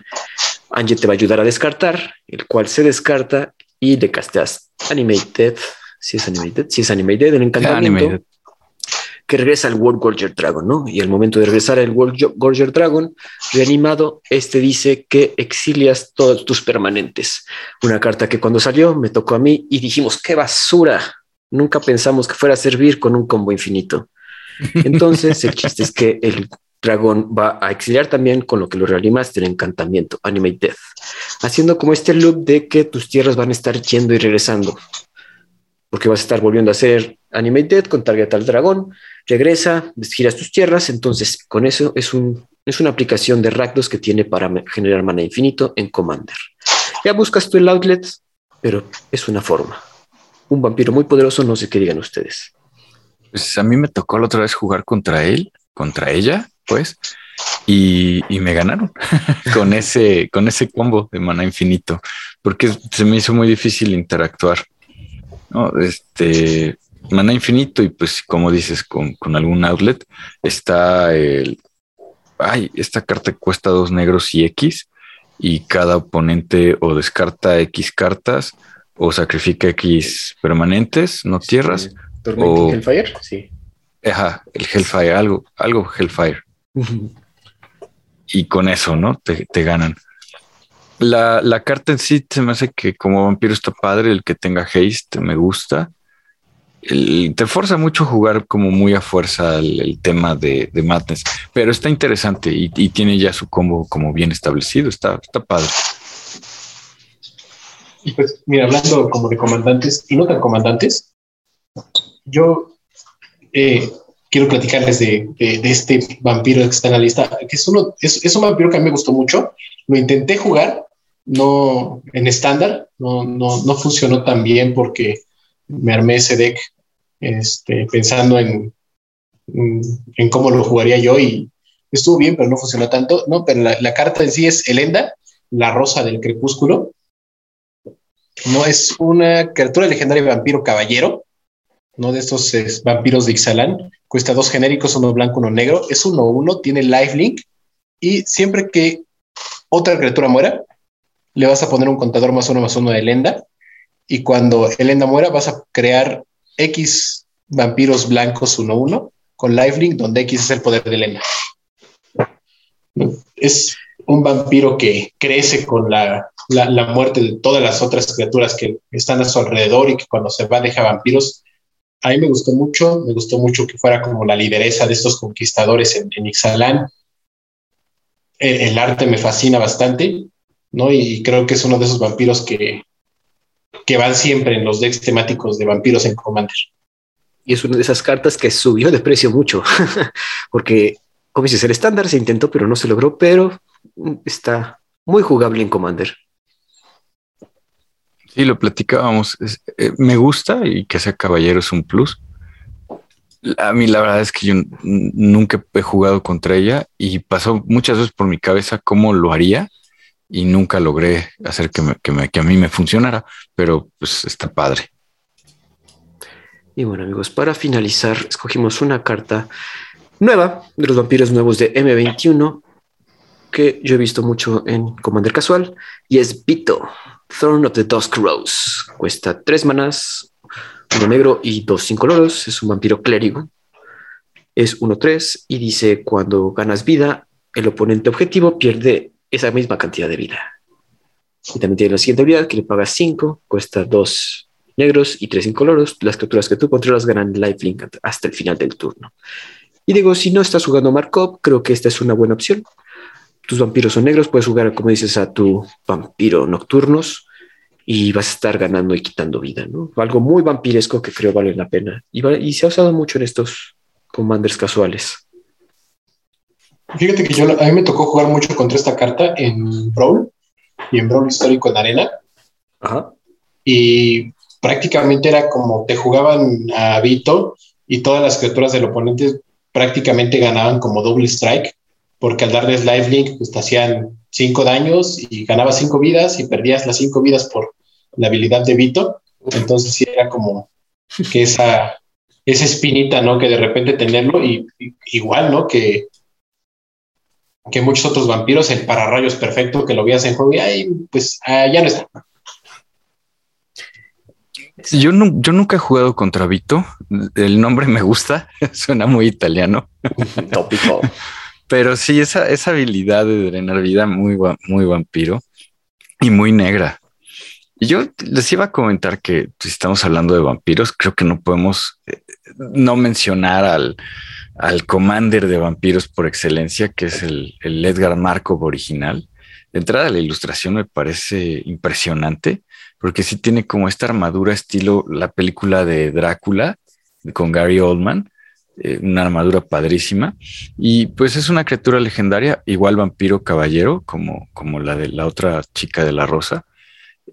Angel te va a ayudar a descartar, el cual se descarta y le casteas Animated, si es Animated, si es Animated, el encantamiento. Que regresa al World Gorger Dragon, ¿no? Y al momento de regresar al World Gorger Dragon, reanimado, este dice que exilias todos tus permanentes. Una carta que cuando salió me tocó a mí y dijimos, ¡qué basura! Nunca pensamos que fuera a servir con un combo infinito. Entonces, el chiste es que el dragón va a exiliar también con lo que lo reanimaste el encantamiento, Animate Death, haciendo como este loop de que tus tierras van a estar yendo y regresando, porque vas a estar volviendo a hacer Animate Death con target al dragón, regresa, giras tus tierras, entonces con eso es, un, es una aplicación de Rakdos que tiene para generar mana infinito en Commander. Ya buscas tú el outlet, pero es una forma. Un vampiro muy poderoso, no sé qué digan ustedes. Pues a mí me tocó la otra vez jugar contra él, contra ella, pues, y, me ganaron con ese, con ese combo de mana infinito, porque se me hizo muy difícil interactuar. ¿No? Este mana infinito, y pues, como dices, con, algún outlet está el. Ay, esta carta cuesta dos negros y X, y cada oponente o descarta X cartas o sacrifica X permanentes, no tierras. o, Hellfire, sí. Ajá, el Hellfire, algo, algo Hellfire y con eso, ¿no? Te, ganan. La, carta en sí se me hace que como vampiro está padre, el que tenga haste me gusta. te forza mucho jugar como muy a fuerza el, tema de, de, Madness, pero está interesante y, tiene ya su combo como bien establecido, está, está padre. Pues, mira, hablando como de comandantes y no tan comandantes, yo eh, quiero platicarles de, este vampiro que está en la lista, que es, uno, es, un vampiro que a mí me gustó mucho. Lo intenté jugar, no en estándar, no, no, funcionó tan bien porque me armé ese deck este, pensando en, en cómo lo jugaría yo y estuvo bien, pero no funcionó tanto. No, pero la, la carta en sí es Elenda, la rosa del crepúsculo. No es una criatura legendaria vampiro caballero no de estos vampiros de Ixalan. Cuesta dos genéricos, uno blanco, uno negro. Es uno uno, tiene lifelink y siempre que otra criatura muera, le vas a poner un contador más uno más uno de Elenda. Y cuando Elenda muera, vas a crear X vampiros blancos uno uno con lifelink, donde X es el poder de Elenda. Es un vampiro que crece con la, la, muerte de todas las otras criaturas que están a su alrededor y que cuando se va deja vampiros a mí me gustó mucho, me gustó mucho que fuera como la lideresa de estos conquistadores en, en Ixalan. El, arte me fascina bastante, ¿no? Y creo que es uno de esos vampiros que, que van siempre en los decks temáticos de vampiros en Commander. Y es una de esas cartas que subió de precio mucho, porque, como dices, el estándar se intentó, pero no se logró, pero está muy jugable en Commander. Sí, lo platicábamos. Eh, me gusta y que sea caballero es un plus. A mí la verdad es que yo nunca he jugado contra ella y pasó muchas veces por mi cabeza cómo lo haría y nunca logré hacer que, que, a mí me funcionara, pero pues está padre. Y bueno, amigos, para finalizar, escogimos una carta nueva de los vampiros nuevos de M21 que yo he visto mucho en Commander Casual y es Vito, Throne of the Dusk Rose. Cuesta tres manas, uno negro y dos sin coloros. Es un vampiro clérigo. Es 1-3 y dice cuando ganas vida, el oponente objetivo pierde esa misma cantidad de vida. Y también tiene la siguiente habilidad que le paga 5, cuesta 2 negros y 3 incoloros. Las criaturas que tú controlas ganan lifelink hasta el final del turno. Y digo, si no estás jugando Markov, creo que esta es una buena opción. Tus vampiros son negros, puedes jugar, como dices, a tu vampiro nocturnos y vas a estar ganando y quitando vida, ¿no? Algo muy vampiresco que creo vale la pena. Y, y se ha usado mucho en estos commanders casuales. Fíjate que yo, a mí me tocó jugar mucho contra esta carta en Brawl y en Brawl histórico en Arena. Ajá. Y prácticamente era como te jugaban a Vito y todas las criaturas del oponente prácticamente ganaban como doble strike, porque al darles lifelink pues te hacían cinco daños y ganabas cinco vidas y perdías las cinco vidas por la habilidad de Vito. Entonces sí era como que esa, esa espinita, ¿no? Que de repente tenerlo y, y igual, ¿no? Que que muchos otros vampiros, el pararrayos perfecto que lo veías en juego y ahí, pues ah, ya no está. Yo, no, yo nunca he jugado contra Vito. El nombre me gusta, suena muy italiano. Tópico. Pero sí, esa, esa habilidad de drenar vida muy, muy vampiro y muy negra. Y yo les iba a comentar que si estamos hablando de vampiros, creo que no podemos eh, no mencionar al, al commander de vampiros por excelencia, que es el, Edgar Markov original. De entrada, la ilustración me parece impresionante, porque sí tiene como esta armadura estilo la película de Drácula con Gary Oldman, eh, una armadura padrísima. Y pues es una criatura legendaria, igual vampiro caballero, como, como la de la otra chica de la rosa.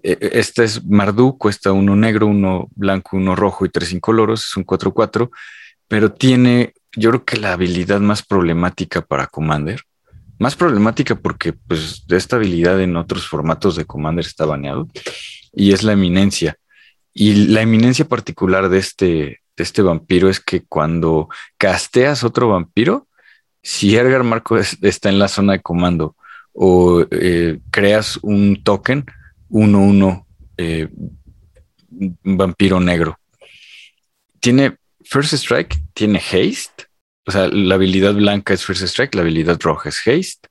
Eh, esta es Mardú, cuesta uno negro, uno blanco, uno rojo y tres incoloros, es un 4-4, pero tiene yo creo que la habilidad más problemática para Commander, más problemática porque pues esta habilidad en otros formatos de Commander está baneado, y es la eminencia. Y la eminencia particular de este, de este vampiro es que cuando casteas otro vampiro, si Edgar Marco está en la zona de comando o eh, creas un token 1-1 eh, vampiro negro, tiene First Strike tiene haste, o sea, la habilidad blanca es First Strike, la habilidad roja es haste.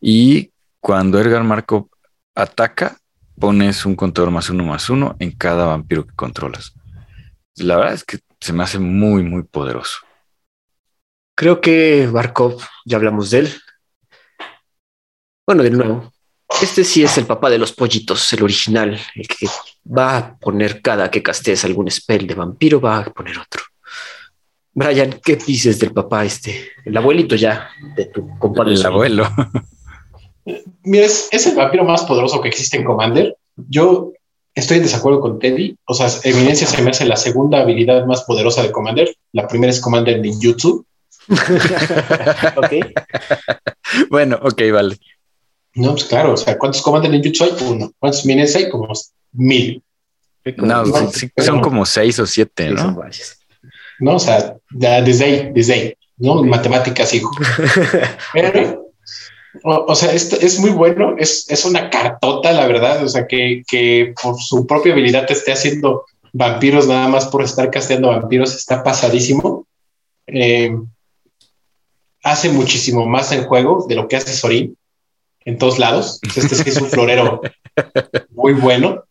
Y cuando Edgar Marco ataca, pones un contador más uno más uno en cada vampiro que controlas. La verdad es que se me hace muy, muy poderoso. Creo que Barkov, ya hablamos de él. Bueno, de nuevo, este sí es el papá de los pollitos, el original, el que va a poner cada que castees algún spell de vampiro, va a poner otro. Brian, ¿qué dices del papá este? El abuelito ya de tu compadre. El abuelo. Mira, es, el vampiro más poderoso que existe en Commander. Yo estoy en desacuerdo con Teddy. O sea, Eminencia se me hace la segunda habilidad más poderosa de Commander. La primera es Commander Ninjutsu. ok. bueno, ok, vale. No, pues claro. O sea, ¿cuántos Commander Ninjutsu hay? Uno. ¿Cuántos Eminencia hay? Como mil. No, son como seis o siete, ¿no? ¿no? O sea, desde ahí, desde ahí, ¿no? Matemáticas, hijo. Pero, o, sea, esto es muy bueno, es, es, una cartota, la verdad, o sea, que, que, por su propia habilidad te esté haciendo vampiros nada más por estar casteando vampiros, está pasadísimo. Eh, hace muchísimo más en juego de lo que hace Sorin en todos lados. Este es un florero muy bueno.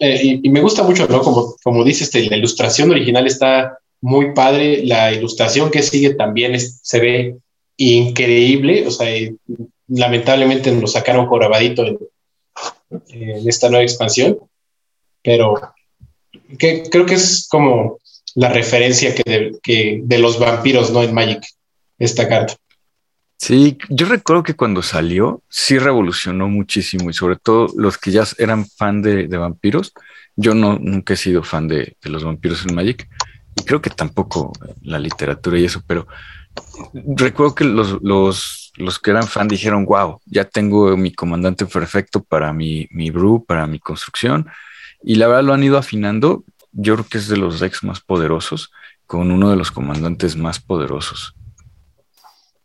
Eh, y, me gusta mucho, ¿no? Como, como dices, este, la ilustración original está muy padre, la ilustración que sigue también se ve increíble, o sea, lamentablemente nos sacaron jorobadito en, en esta nueva expansión, pero que, creo que es como la referencia que de, que de los vampiros, ¿no? En Magic, esta carta. Sí, yo recuerdo que cuando salió, sí revolucionó muchísimo y sobre todo los que ya eran fan de, vampiros. Yo no, nunca he sido fan de, los vampiros en Magic y creo que tampoco la literatura y eso, pero recuerdo que los, los, los que eran fan dijeron, wow, ya tengo mi comandante perfecto para mi, mi brew, para mi construcción. Y la verdad lo han ido afinando. yo creo que es de los decks más poderosos, con uno de los comandantes más poderosos.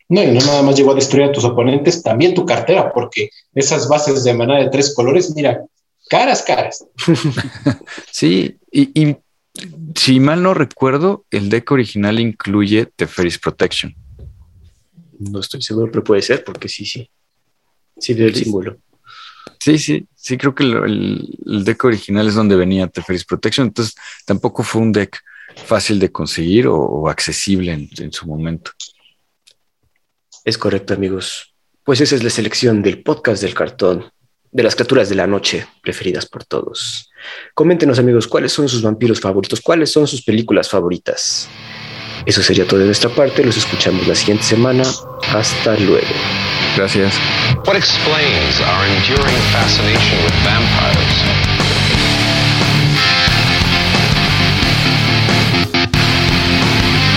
No, y no nada más llegó a destruir a tus oponentes, también tu cartera, porque esas bases de manada de tres colores, mira, caras, caras. sí, y, si mal no recuerdo, el deck original incluye Teferis Protection. No estoy seguro, pero puede ser, porque sí, sí. Sí, del símbolo. Sí, sí, sí, creo que el, deck original es donde venía Teferis Protection, entonces tampoco fue un deck fácil de conseguir o, accesible en, su momento. Es correcto, amigos. Pues esa es la selección del podcast del cartón, de las criaturas de la noche preferidas por todos. Coméntenos, amigos, cuáles son sus vampiros favoritos, cuáles son sus películas favoritas. Eso sería todo de nuestra parte. Los escuchamos la siguiente semana. Hasta luego. Gracias. What explains our enduring fascination with vampires?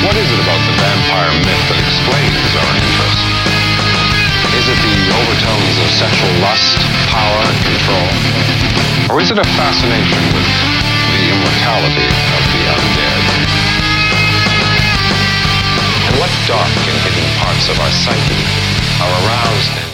What is it about the vampire myth that explains our interest? Is it the overtones of sexual lust, power, and control? Or is it a fascination with the immortality of the undead? And what dark and hidden parts of our psyche are aroused